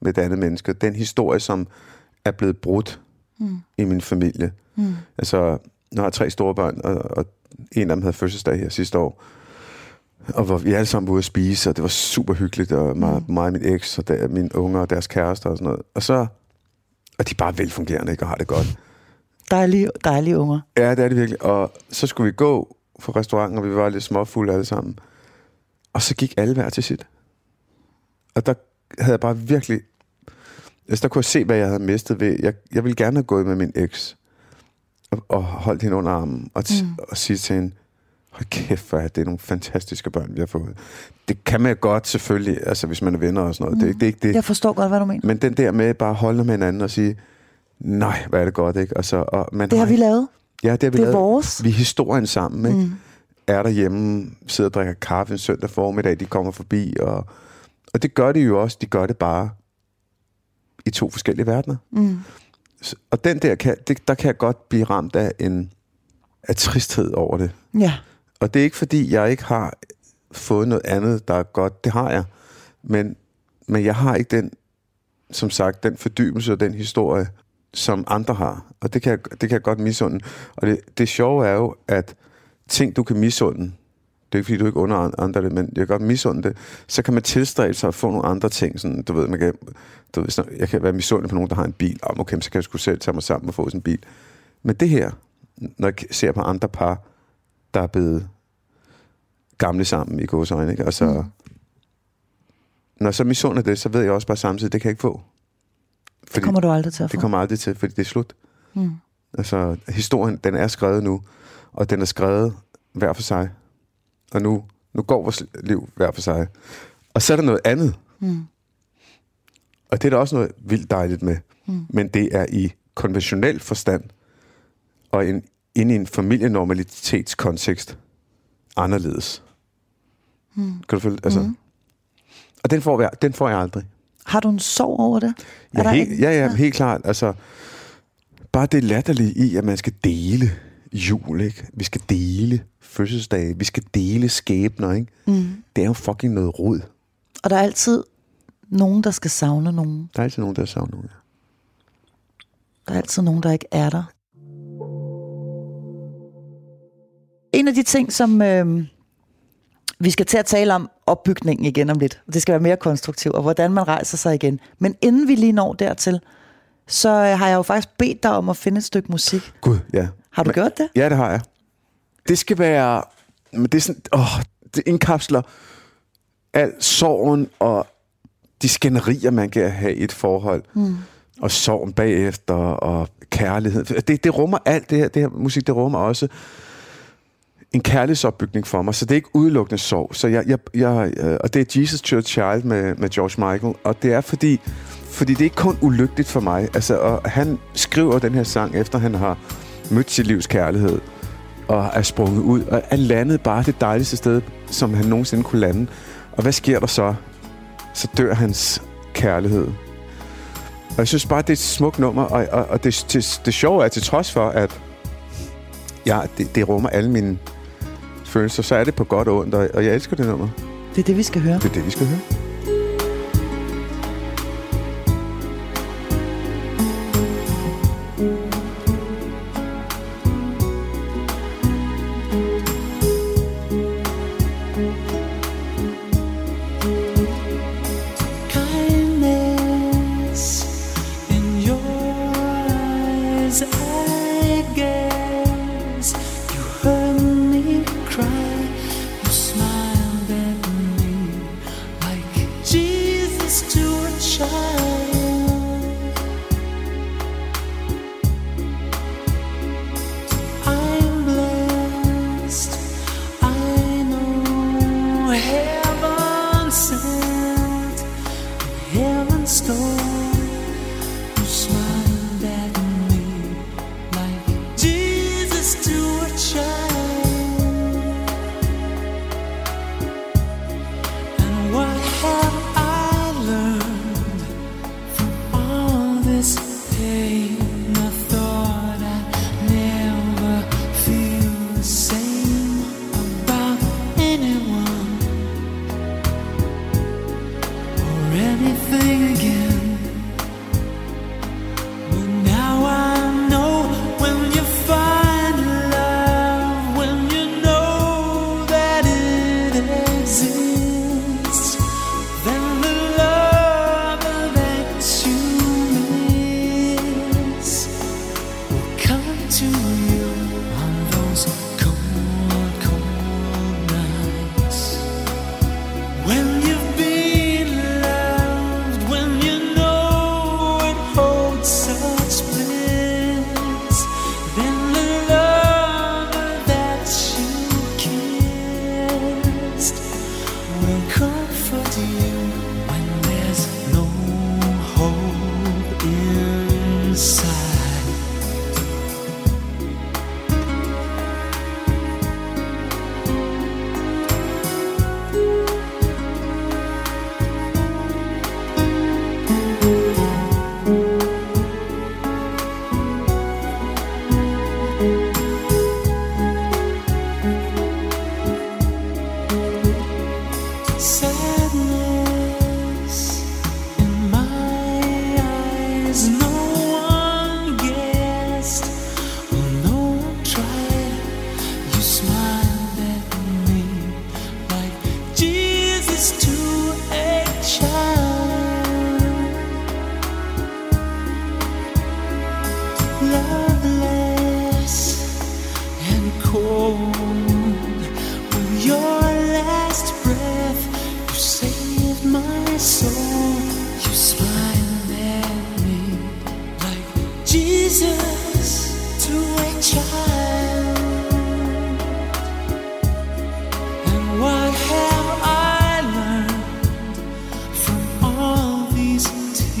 med det andet menneske. Den historie, som er blevet brudt mm. i min familie. Mm. Altså, nu har jeg tre store børn, og, og en af dem havde fødselsdag her sidste år. Og hvor vi alle sammen var ude at spise, og det var super hyggeligt, og mig, mig og min eks, og der, mine unger og deres kærester og sådan noget. Og så, og de er bare velfungerende, ikke, og har det godt. Dejlige, dejlige unger. Ja, det er det virkelig. Og så skulle vi gå fra restauranten, og vi var lidt småfulde alle sammen. Og så gik alle hver til sit. Og der havde jeg bare virkelig... Altså, der kunne jeg se, hvad jeg havde mistet ved... Jeg, jeg ville gerne have gået med min eks. Og, og holdt hende under armen. Og, t- mm. og sige til hende, hold kæft, er det nogle fantastiske børn, vi har fået. Det kan man godt selvfølgelig, altså hvis man er venner og sådan noget. Mm. Det, det er ikke det. Jeg forstår godt, hvad du mener. Men den der med bare at holde med hinanden og sige, nej, hvad er det godt, ikke? Og så, og man Det har vi lavet. Ja, det har vi Det er lavet. vores. Vi er historien sammen, ikke? Mm. Er derhjemme, sidder og drikker kaffe en søndag formiddag, de kommer forbi, og, og det gør de jo også. De gør det bare i to forskellige verdener. Mm. Og den der, kan, det, der kan jeg godt blive ramt af en af tristhed over det. Ja. Og det er ikke fordi, jeg ikke har fået noget andet, der er godt. Det har jeg. Men, men jeg har ikke den, som sagt, den fordybelse og den historie, som andre har. Og det kan jeg, det kan jeg godt misunde. Og det, det sjove er jo, at ting, du kan misunde, det er ikke fordi, du ikke under andre det, men jeg kan godt misunde det, så kan man tilstræbe sig at få nogle andre ting. Sådan, du ved, man kan, du ved, sådan, jeg kan være misundelig på nogen, der har en bil. Om, okay, så kan jeg sgu selv tage mig sammen og få sådan en bil. Men det her, når jeg ser på andre par, der er blevet gamle sammen i godsøjne, ikke? Og så, mm. når jeg så misunder det, så ved jeg også bare samtidig, det kan jeg ikke få. Det kommer du aldrig til at få. Det kommer aldrig til, fordi det er slut. Mm. Altså, historien, den er skrevet nu, og den er skrevet hver for sig. Og nu, nu går vores liv hver for sig. Og så er der noget andet. Mm. Og det er der også noget vildt dejligt med. Mm. Men det er i konventionel forstand, og en, inde i en familienormalitetskontekst, anderledes. Mm. Kan du følge? Altså, mm. Og den får, jeg, den får jeg aldrig. Har du en sorg over det? Er Ja, der helt, ikke- ja, ja, helt klart. Altså, bare det latterlige i, at man skal dele jul, ikke? Vi skal dele fødselsdage, vi skal dele skæbner, ikke? Mm. Det er jo fucking noget rod. Og der er altid nogen, der skal savne nogen. Der er altid nogen, der savner nogen. Der er altid nogen, der ikke er der. En af de ting, som øh, vi skal til at tale om opbygningen igen om lidt. Det skal være mere konstruktivt, og hvordan man rejser sig igen. Men inden vi lige når dertil, så øh, har jeg jo faktisk bedt dig om at finde et stykke musik. Gud, ja. Har du Men- gjort det? Ja, det har jeg. Det skal være... Men det er sådan... Åh, det indkapsler al sorgen og de skænderier, man kan have i et forhold. Mm. Og sorgen bagefter, og kærlighed. Det, det rummer alt det her, det her musik, det rummer også en kærlighedsopbygning for mig, så det er ikke udelukkende sorg. Så jeg, jeg, jeg, øh, og det er Jesus a Child med, med George Michael, og det er fordi, fordi det er ikke kun ulykkeligt for mig. Altså, og han skriver den her sang, efter han har mødt sit livs kærlighed, og er sprunget ud, og er landet bare det dejligste sted, som han nogensinde kunne lande. Og hvad sker der så? Så dør hans kærlighed. Og jeg synes bare, det er et smukt nummer, og, og, og det, det, det sjove er, til trods for, at ja, det, det rummer alle mine følelser, så er det på godt og ondt, og, og jeg elsker det nummer. Det er det, vi skal høre. Det er det, vi skal høre.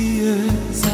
the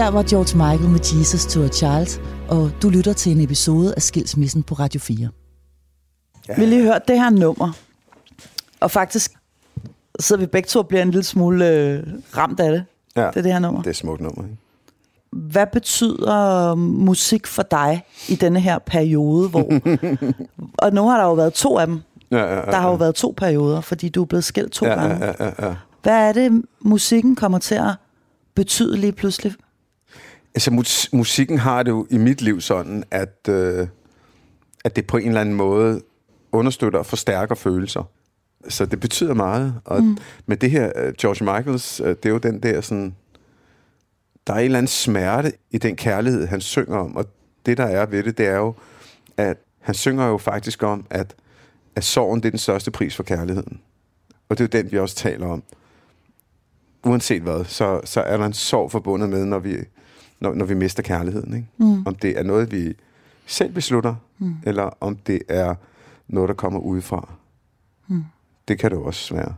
her var George Michael med Jesus to a Child, og du lytter til en episode af Skilsmissen på Radio 4. Ja. Vi har lige hørt det her nummer, og faktisk sidder vi begge to og bliver en lille smule øh, ramt af det. Ja, Det er det her nummer. det er et smukt nummer. Ikke? Hvad betyder musik for dig i denne her periode? Hvor, [LAUGHS] og nu har der jo været to af dem. Ja, ja, ja, Der har jo været to perioder, fordi du er blevet skilt to ja, gange. ja, ja, ja. Hvad er det, musikken kommer til at betyde lige pludselig? Altså, mus- musikken har det jo i mit liv sådan, at, øh, at det på en eller anden måde understøtter og forstærker følelser. Så det betyder meget. Og mm. med det her, øh, George Michaels, øh, det er jo den der sådan... Der er en eller anden smerte i den kærlighed, han synger om. Og det, der er ved det, det er jo, at han synger jo faktisk om, at, at sorgen det er den største pris for kærligheden. Og det er jo den, vi også taler om. Uanset hvad, så, så er der en sorg forbundet med, når vi, når, når vi mister kærligheden. Ikke? Mm. Om det er noget, vi selv beslutter, mm. eller om det er noget, der kommer udefra. Mm. Det kan det også være.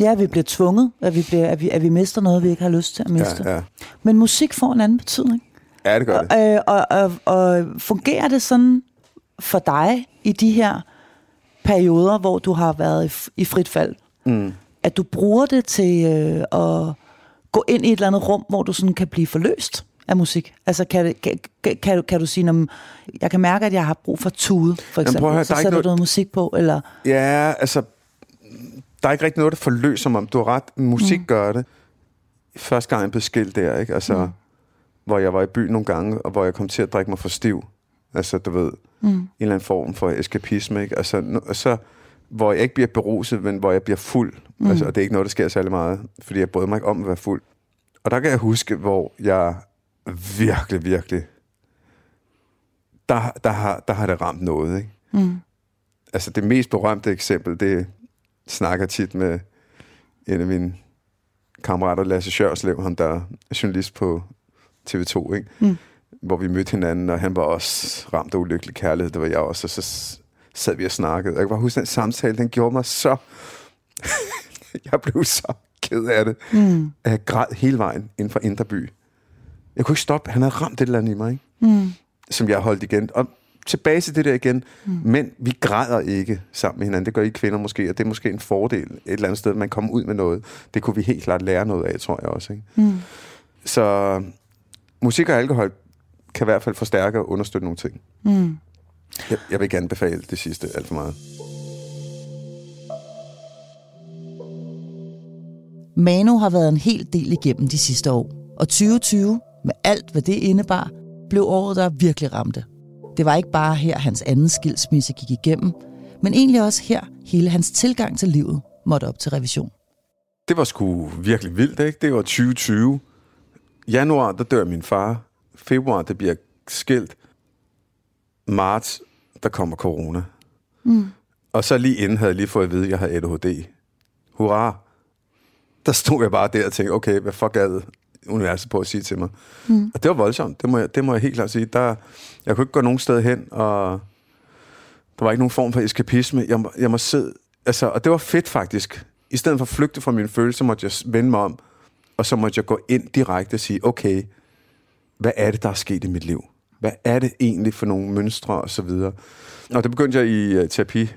Ja, vi bliver tvunget, at vi, bliver, at vi, at vi mister noget, vi ikke har lyst til at miste. Ja, ja. Men musik får en anden betydning. ja, det gør det. Og, øh, og, og, og fungerer det sådan for dig i de her perioder, hvor du har været i, i frit fald, Mm. at du bruger det til øh, at gå ind i et eller andet rum, hvor du sådan kan blive forløst af musik? Altså kan, det, kan, kan, kan, du, kan du sige, "Nå, jeg kan mærke, at jeg har brug for tude, for Jamen, eksempel, at høre, så er sætter noget- du noget musik på, eller... Ja, altså, der er ikke rigtig noget, der forløser mig. Du har ret, musik mm. gør det. Første gang jeg blev skilt der, ikke? Altså, mm. hvor jeg var i byen nogle gange, og hvor jeg kom til at drikke mig for stiv. Altså, du ved, mm. en eller anden form for eskapisme, ikke? Altså, nu, og så, hvor jeg ikke bliver beruset, men hvor jeg bliver fuld. Mm. Altså, og det er ikke noget, der sker særlig meget, fordi jeg bryder mig ikke om at være fuld. Og der kan jeg huske, hvor jeg virkelig, virkelig, der, der, har, der har det ramt noget, ikke? Mm. altså det mest berømte eksempel, det snakker tit med en af mine kammerater, Lasse Sjørslev, ham der er journalist på TV2, ikke? Mm. hvor vi mødte hinanden, og han var også ramt af ulykkelig kærlighed, det var jeg også, og så sad vi og snakkede. Jeg kan bare huske, den samtale, den gjorde mig så... [LAUGHS] jeg blev så ked af det, Mm. jeg græd hele vejen inden for Indre By. Jeg kunne ikke stoppe. Han havde ramt et eller andet i mig, ikke? Mm. som jeg holdt igen. Og tilbage til det der igen. Mm. Men vi græder ikke sammen med hinanden. Det gør I kvinder måske, og det er måske en fordel et eller andet sted, man kommer ud med noget. Det kunne vi helt klart lære noget af, tror jeg også. Ikke? Mm. Så musik og alkohol kan i hvert fald forstærke og understøtte nogle ting. Mm. Jeg, jeg vil ikke anbefale det sidste alt for meget. Manu har været en hel del igennem de sidste år, og 2020, med alt hvad det indebar, blev året, der virkelig ramte. Det var ikke bare her, hans anden skilsmisse gik igennem, men egentlig også her, hele hans tilgang til livet måtte op til revision. Det var sgu virkelig vildt, ikke? Det var 2020. Januar, der dør min far. Februar, der bliver skilt. Marts, der kommer corona. Mm. Og så lige inden havde jeg lige fået at vide, at jeg havde ADHD. Hurra! Der stod jeg bare der og tænkte, okay, hvad fuck er det, universet på at sige til mig? Mm. Og det var voldsomt, det må, jeg, det må jeg helt klart sige. Der, jeg kunne ikke gå nogen sted hen, og der var ikke nogen form for eskapisme. Jeg, jeg må sidde, altså, og det var fedt faktisk. I stedet for at flygte fra mine følelser, måtte jeg vende mig om, og så måtte jeg gå ind direkte og sige, okay, hvad er det, der er sket i mit liv? Hvad er det egentlig for nogle mønstre og så videre? Og det begyndte jeg i uh, terapi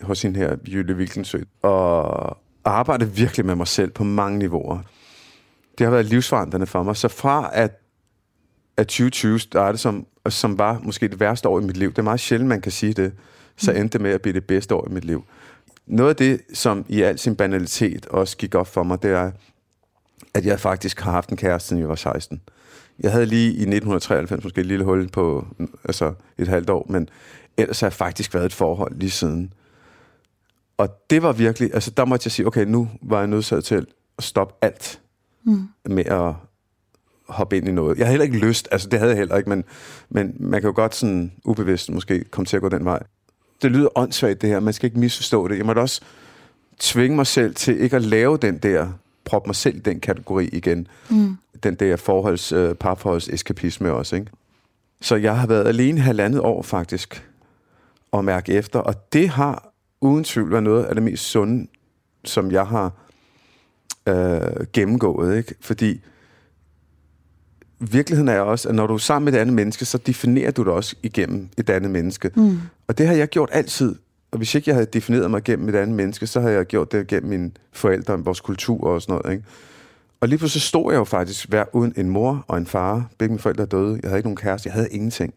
hos hende her, Jylle Wilkensø, og arbejde virkelig med mig selv på mange niveauer. Det har været livsforandrende for mig. Så fra at, at 2020 startede, som, som var måske det værste år i mit liv, det er meget sjældent, man kan sige det, så endte det med at blive det bedste år i mit liv. Noget af det, som i al sin banalitet også gik op for mig, det er, at jeg faktisk har haft en kæreste, siden jeg var 16. Jeg havde lige i 1993 måske et lille hul på altså et halvt år, men ellers har jeg faktisk været et forhold lige siden. Og det var virkelig, altså der måtte jeg sige, okay, nu var jeg nødt til at stoppe alt Mm. med at hoppe ind i noget. Jeg havde heller ikke lyst, altså det havde jeg heller ikke, men, men man kan jo godt sådan ubevidst måske komme til at gå den vej. Det lyder åndssvagt det her, man skal ikke misforstå det. Jeg måtte også tvinge mig selv til ikke at lave den der, proppe mig selv i den kategori igen. Mm. Den der forholds, øh, parforholds eskapisme også, ikke? Så jeg har været alene halvandet år faktisk at mærke efter, og det har uden tvivl været noget af det mest sunde, som jeg har øh, gennemgået, ikke? Fordi virkeligheden er også, at når du er sammen med et andet menneske, så definerer du dig også igennem et andet menneske. Mm. Og det har jeg gjort altid. Og hvis ikke jeg havde defineret mig gennem et andet menneske, så har jeg gjort det gennem mine forældre, vores kultur og sådan noget. Ikke? Og lige pludselig stod jeg jo faktisk hver uden en mor og en far. Begge mine forældre døde. Jeg havde ikke nogen kæreste. Jeg havde ingenting.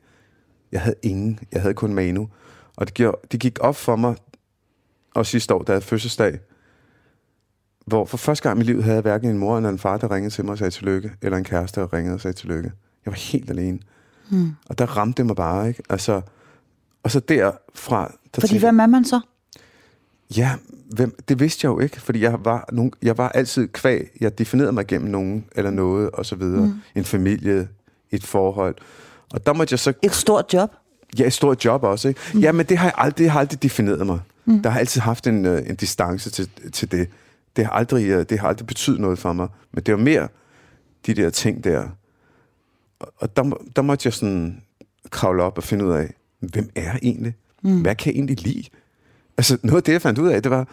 Jeg havde ingen. Jeg havde kun Manu. Og det, gjorde, det gik op for mig, og sidste år, jeg havde fødselsdag, hvor for første gang i mit liv havde jeg hverken en mor eller en far, der ringede til mig og sagde tillykke, eller en kæreste, der ringede og sagde tillykke. Jeg var helt alene. Mm. Og der ramte det mig bare, ikke? Altså, og så derfra... Der Fordi hvem er man så? Ja, hvem, det vidste jeg jo ikke, fordi jeg var, nogen, jeg var altid kvæg. Jeg definerede mig gennem nogen eller noget, og så videre. Mm. En familie, et forhold. Og der måtte jeg så... Et stort job? Ja, et stort job også, ikke? Mm. Ja, men det har jeg aldrig, det har aldrig defineret mig. Mm. Der har altid haft en, øh, en distance til, til det. Det har, aldrig, øh, det har aldrig betydet noget for mig. Men det var mere de der ting der. Og- der, der måtte jeg sådan kravle op og finde ud af, hvem er jeg egentlig? Mm. Hvad kan jeg egentlig lide? Altså, noget af det, jeg fandt ud af, det var,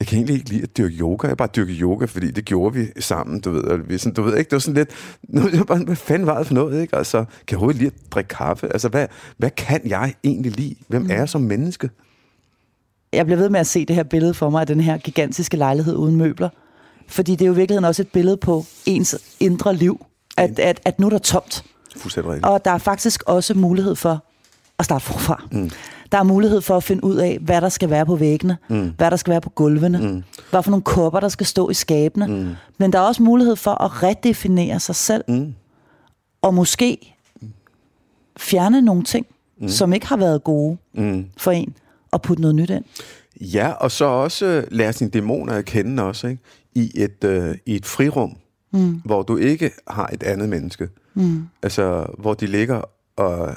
jeg kan egentlig ikke lide at dyrke yoga. Jeg bare dyrke yoga, fordi det gjorde vi sammen, du ved. Og vi sådan, du ved ikke, det var sådan lidt... [LAUGHS] Nu, jeg bare, hvad fanden var det for noget, ikke? Altså, kan jeg overhovedet lide at drikke kaffe? Altså, hvad, hvad kan jeg egentlig lide? Hvem er jeg som menneske? Jeg bliver ved med at se det her billede for mig af den her gigantiske lejlighed uden møbler. Fordi det er jo i virkeligheden også et billede på ens indre liv. At, at, at nu er der tomt. Fuldstændig. Og der er faktisk også mulighed for at starte forfra. Mm. Der er mulighed for at finde ud af, hvad der skal være på væggene, mm. hvad der skal være på gulvene, mm. hvad for nogle kopper, der skal stå i skabene. Mm. Men der er også mulighed for at redefinere sig selv, mm. og måske fjerne nogle ting, mm. som ikke har været gode mm. for en, og putte noget nyt ind. Ja, og så også øh, lære sine dæmoner at kende også, ikke? I et, øh, i et frirum, mm. hvor du ikke har et andet menneske. Mm. Altså, hvor de ligger og,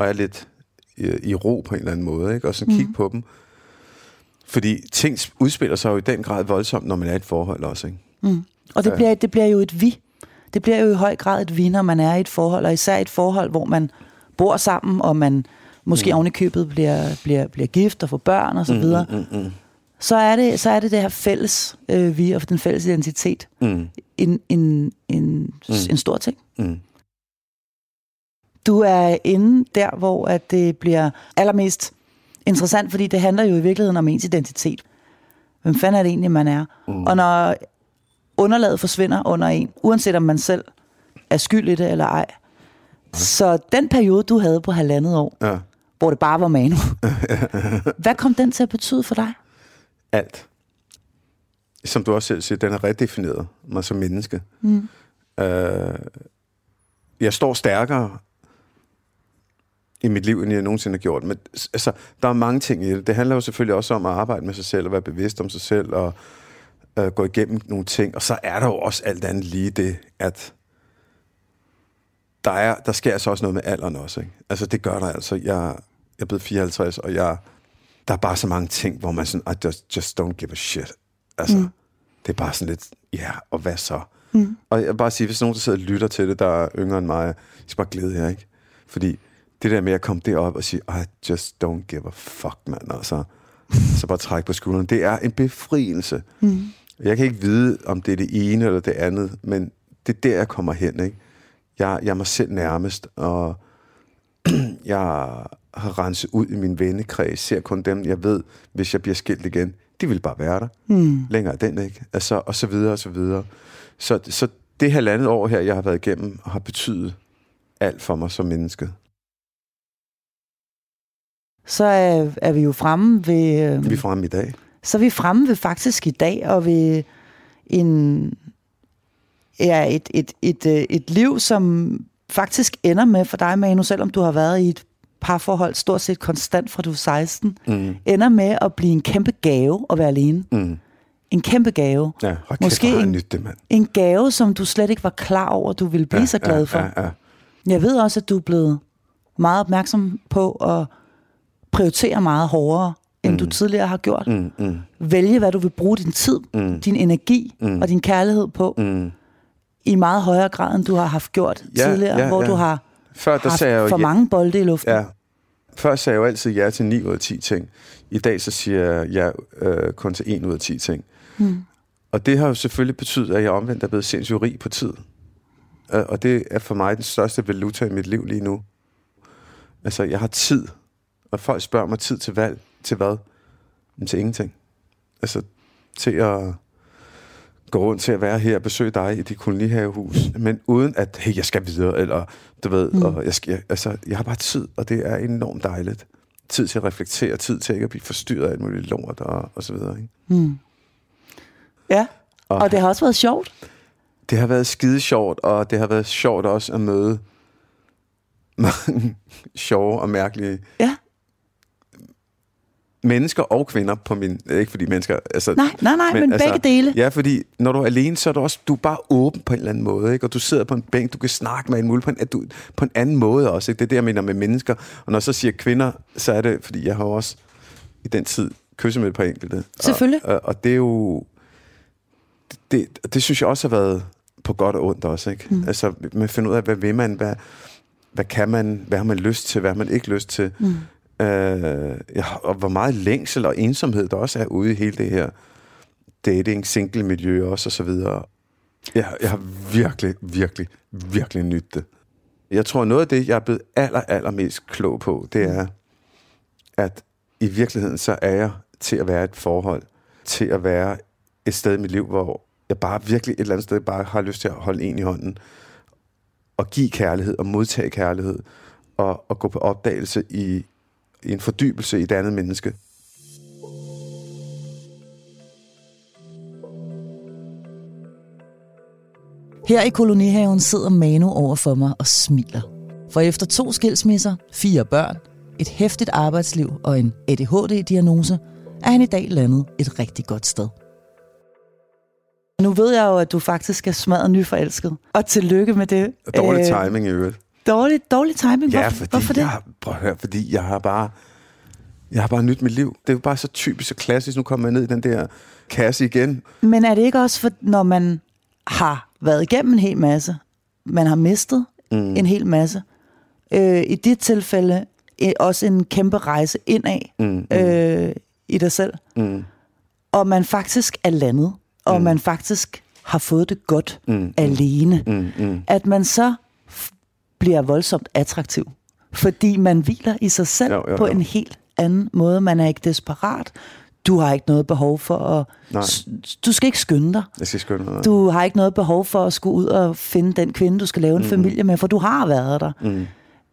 og er lidt i, i ro på en eller anden måde, ikke? Og så kigge på dem. Fordi ting udspiller sig jo i den grad voldsomt, når man er i et forhold også, ikke? Og det, bliver, det bliver jo et vi. Det bliver jo i høj grad et vi, når man er i et forhold, og især et forhold, hvor man bor sammen, og man måske mm. oven i købet bliver, bliver, bliver gift og får børn og så videre. Mm, mm, mm. Så, er det, så er det det her fælles øh, vi og den fælles identitet. Mm. En, en, en, mm. en stor ting. Mm. Du er inde der, hvor at det bliver allermest interessant, fordi det handler jo i virkeligheden om ens identitet. Hvem fanden er det egentlig, man er? Mm. Og når underlaget forsvinder under en, uanset om man selv er skyld i det eller ej. Så den periode, du havde på halvandet år, Ja, hvor det bare var Manu, [LAUGHS] hvad kom den til at betyde for dig? alt. Som du også selv siger, den har redefineret mig som menneske. Mm. Øh, jeg står stærkere i mit liv, end jeg nogensinde har gjort. Men altså, der er mange ting i det. Det handler jo selvfølgelig også om at arbejde med sig selv, og være bevidst om sig selv, og øh, gå igennem nogle ting. Og så er der jo også alt andet lige det, at der, er, der sker altså også noget med alderen også. Ikke? Altså, det gør der altså. Jeg, jeg er blevet 54, og jeg, der er bare så mange ting, hvor man sådan, I just, just don't give a shit. Altså, mm. det er bare sådan lidt, ja, yeah, og hvad så? Mm. Og jeg vil bare sige, hvis nogen, der sidder og lytter til det, der er yngre end mig, I skal bare glæde jer, ikke? Fordi det der med at komme derop og sige, I just don't give a fuck, mand, altså. Så bare trække på skulderen. Det er en befrielse. Mm. Jeg kan ikke vide, om det er det ene eller det andet, men det er der, jeg kommer hen, ikke? Jeg, jeg er mig selv nærmest, og [CLEARS THROAT] jeg har renset ud i min vennekreds, ser kun dem, jeg ved, hvis jeg bliver skilt igen, de vil bare være der. Mm. Længere er den ikke. Altså, og så videre, og så videre. Så, så det halvandet år her, jeg har været igennem, har betydet alt for mig som menneske. Så er, er vi jo fremme ved... Øh, Vi er fremme i dag. så er vi fremme ved faktisk i dag, og ved en, ja, et, et, et, øh, et liv, som faktisk ender med for dig, Manu, selvom du har været i et parforhold stort set konstant fra du er 16, Mm. ender med at blive en kæmpe gave at være alene. Mm. en kæmpe gave. Ja, og Måske en... nyt det, mand. En gave, som du slet ikke var klar over, du ville blive ja, så glad for. Ja, ja, ja. Jeg ved også, at du er blevet meget opmærksom på at prioritere meget hårdere, end mm. du tidligere har gjort. Mm, mm, Vælge, hvad du vil bruge din tid, Mm. din energi Mm. og din kærlighed på, mm. i meget højere grad, end du har haft gjort Ja, tidligere, ja, hvor ja. du har Før der haft sagde jeg jo for ja, mange bolde i luften. Ja. Før sagde jeg jo altid ja til 9 ud af 10 ting. I dag så siger jeg ja øh, kun til 1 ud af 10 ting. Mm. Og det har jo selvfølgelig betydet, at jeg omvendt er blevet sindssygt rig på tid. Øh, Og det er for mig den største valuta i mit liv lige nu. Altså, jeg har tid. Og folk spørger mig tid til valg. Til hvad? Men til ingenting. Altså, til at gå rundt til at være her og besøge dig i dit kolonihavehus, men uden at, hey, jeg skal videre, eller du ved, mm. og jeg, skal, altså, jeg har bare tid, og det er enormt dejligt. Tid til at reflektere, tid til ikke at blive forstyrret af alt muligt lort, og, og så videre. Ikke? Mm. Ja, Og, og det har også været sjovt. det har været skide sjovt, og det har været sjovt også at møde [LAUGHS] mange sjove og mærkelige Ja. Mennesker og kvinder på min... Ikke fordi mennesker... Altså, Nej, nej, nej, men, men altså, begge dele. Ja, fordi når du er alene, så er du også du er bare åben på en eller anden måde, ikke? Og du sidder på en bænk, du kan snakke med en mulig på en, at du, på en anden måde også, ikke? Det er det, jeg mener med mennesker. Og når jeg så siger kvinder, så er det, fordi jeg har også i den tid kysset med et par enkelte. Selvfølgelig. Og, og, og det er jo... Det, det synes jeg også har været på godt og ondt også, ikke? Mm. Altså, man finder ud af, hvad vil man, hvad, hvad kan man, hvad har man lyst til, hvad har man ikke lyst til. Mm. Øh, ja, og hvor meget længsel og ensomhed der også er ude i hele det her dating, single miljø også og så videre. Jeg, jeg har virkelig, virkelig, virkelig nyt det. Jeg tror, noget af det, jeg er blevet aller, allermest klog på, det er, at i virkeligheden, så er jeg til at være et forhold, til at være et sted i mit liv, hvor jeg bare virkelig et eller andet sted bare har lyst til at holde en i hånden, og give kærlighed, og modtage kærlighed, og, og gå på opdagelse i en fordybelse i det andet menneske. Her i kolonihaven sidder Manu over for mig og smiler. For efter to skilsmisser, fire børn, et hæftigt arbejdsliv og en ADHD-diagnose, er han i dag landet et rigtig godt sted. Nu ved jeg jo, at du faktisk er smadret nyforelsket. Og tillykke med det. Dårlig øh, timing i øvrigt. Dårlig, dårlig timing? Ja, Hvorfor, fordi hvorfor det? Jeg, har- prøv at høre, fordi jeg har bare... Jeg har bare nyt mit liv. Det er jo bare så typisk og klassisk. Nu kommer jeg ned i den der kasse igen. Men er det ikke også, for, når man har været igennem en hel masse, man har mistet mm. en hel masse, øh, i dit tilfælde øh, også en kæmpe rejse indad Mm, mm, øh, i dig selv, mm, og man faktisk er landet, og mm. man faktisk har fået det godt mm, mm. alene, mm, mm. at man så bliver voldsomt attraktiv, fordi man hviler i sig selv Jo, jo, på jo. en helt anden måde. Man er ikke desperat. Du har ikke noget behov for at... Nej. Du skal ikke skynde dig. Jeg skal skynde mig. Du har ikke noget behov for at skulle ud og finde den kvinde, du skal lave en mm. familie med, for du har været der. Mm.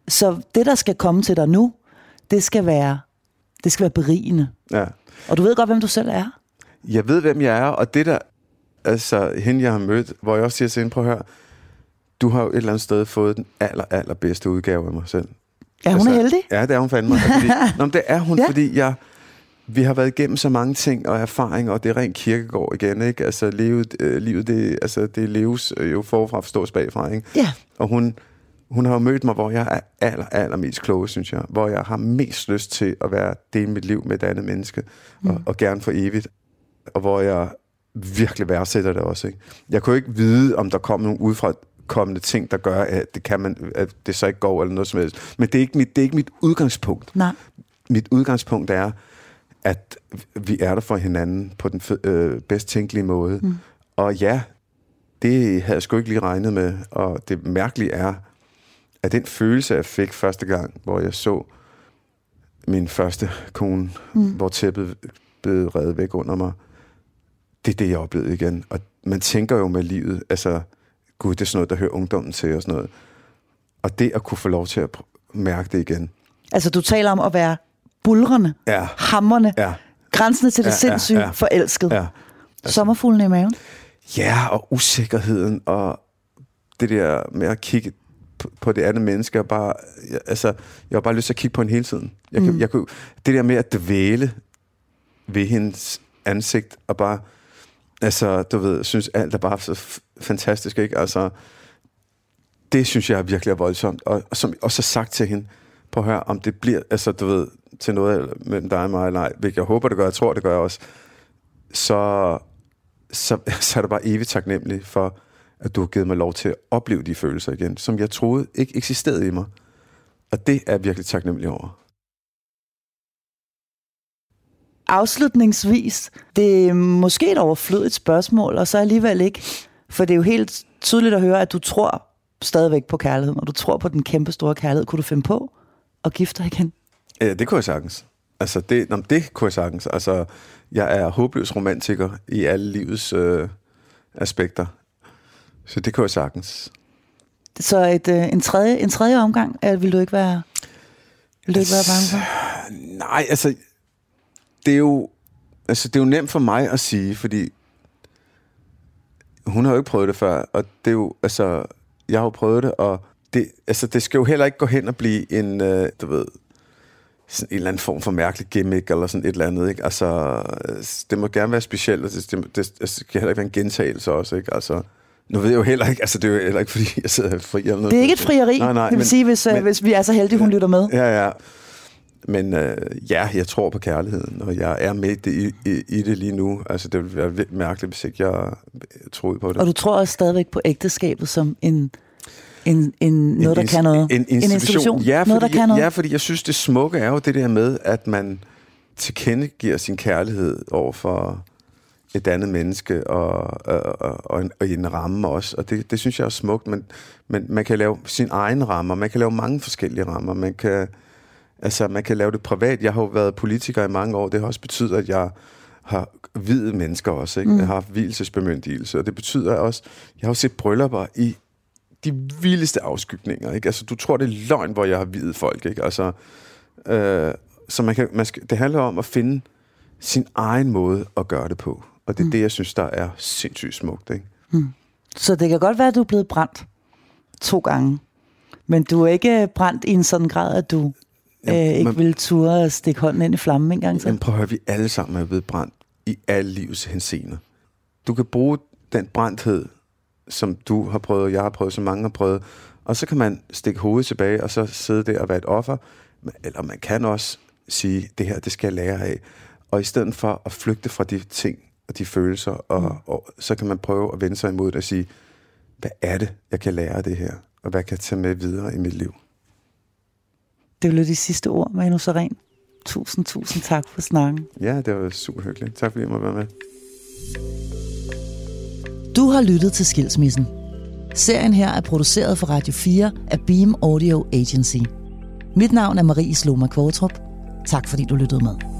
Så det, der skal komme til dig nu, det skal være, det skal være berigende. Ja. Og du ved godt, hvem du selv er. Jeg ved, hvem jeg er, og det der... Altså, hende jeg har mødt, hvor jeg også siger til hende, prøv at høre, du har jo et eller andet sted fået den aller, aller bedste udgave af mig selv. Er hun altså, heldig? Ja, det er hun fandme. Og Fordi, [LAUGHS] nå, men det er hun, Ja. fordi jeg, vi har været igennem så mange ting og erfaringer, og det er rent kirkegård igen, ikke? Altså, livet, øh, livet det, altså, det leves øh, jo forfra forstås bagfra, ikke? Ja. Og hun, hun har jo mødt mig, hvor jeg er aller, aller mest kloge, synes jeg. Hvor jeg har mest lyst til at være dele mit liv med et andet menneske, mm. og, og gerne for evigt. Og hvor jeg virkelig værdsætter det også, ikke? Jeg kunne ikke vide, om der kom nogle udefra kommende ting, der gør, at det, kan man, at det så ikke går, eller noget som helst. Men det er ikke mit, det er ikke mit udgangspunkt Nej. mit udgangspunkt er, at vi er der for hinanden på den øh, bedst tænkelige måde. Mm. Og ja, det havde jeg sgu ikke lige regnet med. Og det mærkelige er, at den følelse, jeg fik første gang, hvor jeg så min første kone, mm. hvor tæppet blev reddet væk under mig, det er det, jeg oplevede igen. Og man tænker jo med livet, altså, gud, det er sådan noget, der hører ungdommen til og sådan noget. Og det at kunne få lov til at mærke det igen. Altså, du taler om at være bulrende, Ja, hammerne, ja, grænsende til det Ja, ja, sindssyge, ja. forelsket. ja. Sommerfuglen i maven. Ja, og usikkerheden, og det der med at kigge på, på det andet menneske, og bare, jeg, altså, jeg har bare lyst til at kigge på hende hele tiden. Jeg, mm. kan, jeg kunne, det der med at dvæle ved hendes ansigt, og bare altså, du ved, synes alt er bare så f- fantastisk, ikke? Altså, det synes jeg virkelig er voldsomt. Og, og som også sagt til hende, på at høre, om det bliver, altså, du ved, til noget mellem dig og mig, eller ej, hvilket jeg håber, det gør, jeg tror, det gør jeg også, så, så, så er det bare evigt taknemmelig for, at du har givet mig lov til at opleve de følelser igen, som jeg troede ikke eksisterede i mig. Og det er jeg virkelig taknemmelig over. Afslutningsvis, det er måske et overflødigt spørgsmål, og så alligevel ikke. For det er jo helt tydeligt at høre, at du tror stadigvæk på kærligheden, og du tror på den kæmpe store kærlighed. Kunne du finde på at gifte dig igen? Ja, det kunne jeg sagtens. Altså, det, nå, det kunne jeg sagtens. Altså, jeg er håbløs romantiker i alle livets øh, aspekter. Så det kunne jeg sagtens. Så et, øh, en, tredje, en tredje omgang, øh, vil du ikke være, vil du ikke være bange for? Nej, altså, det er jo, altså, det er jo nemt for mig at sige, fordi hun har jo ikke prøvet det før, og det er jo, altså, jeg har jo prøvet det, og det, altså, det skal jo heller ikke gå hen og blive en, øh, du ved, sådan en eller anden form for mærkelig gimmick, eller sådan et eller andet, ikke? Altså, øh, det må gerne være specielt, og det, det, det, det skal heller ikke være en gentagelse også, ikke? Altså, nu ved jeg jo heller ikke, altså det er jo heller ikke, fordi jeg sidder fri eller noget. Det er ikke et frieri, Nej, nej, det vil men- sige, hvis, men, men- hvis vi er så heldige, hun lytter med. Ja, ja. Men øh, ja, jeg tror på kærligheden, og jeg er med det, i, i, i det lige nu. Altså, det ville være mærkeligt, hvis ikke jeg troede på det. Og du tror også stadigvæk på ægteskabet som en, en, en noget, der ins- kan noget. En institution. institution. Ja, fordi, noget, der kan noget. ja, fordi jeg synes, det smukke er jo det der med, at man tilkendegiver sin kærlighed over for et andet menneske og, og, og, og, en, og en ramme også. Og det, det synes jeg er smukt, men, men man kan lave sin egen rammer. Man kan lave mange forskellige rammer. Man kan, altså, man kan lave det privat. Jeg har jo været politiker i mange år. Det har også betydet, at jeg har hvide mennesker også. Ikke? Mm. Jeg har haft hvilesesbemyndigelse, og det betyder også, jeg har jo set bryllupper i de vildeste afskygninger. Ikke? Altså, du tror, det er løgn, hvor jeg har hvide folk. Ikke? Altså, øh, så man kan, man skal, det handler om at finde sin egen måde at gøre det på. Og det er mm. det, jeg synes, der er sindssygt smukt. Ikke? Så det kan godt være, at du er blevet brændt to gange. Men du er ikke brændt i en sådan grad, at du Jamen, øh, ikke man- vil ture og stikke hånden ind i flammen en gang til. Jamen prøv at høre, vi alle sammen er blevet brændt i alle livets hensener. Du kan bruge den brændthed, som du har prøvet, jeg har prøvet, som mange har prøvet, og så kan man stikke hovedet tilbage, og så sidde der og være et offer. Eller man kan også sige, det her, det skal jeg lære af. Og i stedet for at flygte fra de ting og de følelser, og, mm. og så kan man prøve at vende sig imod det og sige, hvad er det, jeg kan lære af det her? Og hvad kan jeg tage med videre i mit liv? Det blev de sidste ord, Manu Saren. Tusind, tusind tak for snakken. Ja, det var super hyggeligt. Tak fordi jeg måtte være med. Du har lyttet til Skilsmissen. Serien her er produceret for Radio 4 af Beam Audio Agency. Mit navn er Marie Sloma Kvartrup. Tak fordi du lyttede med.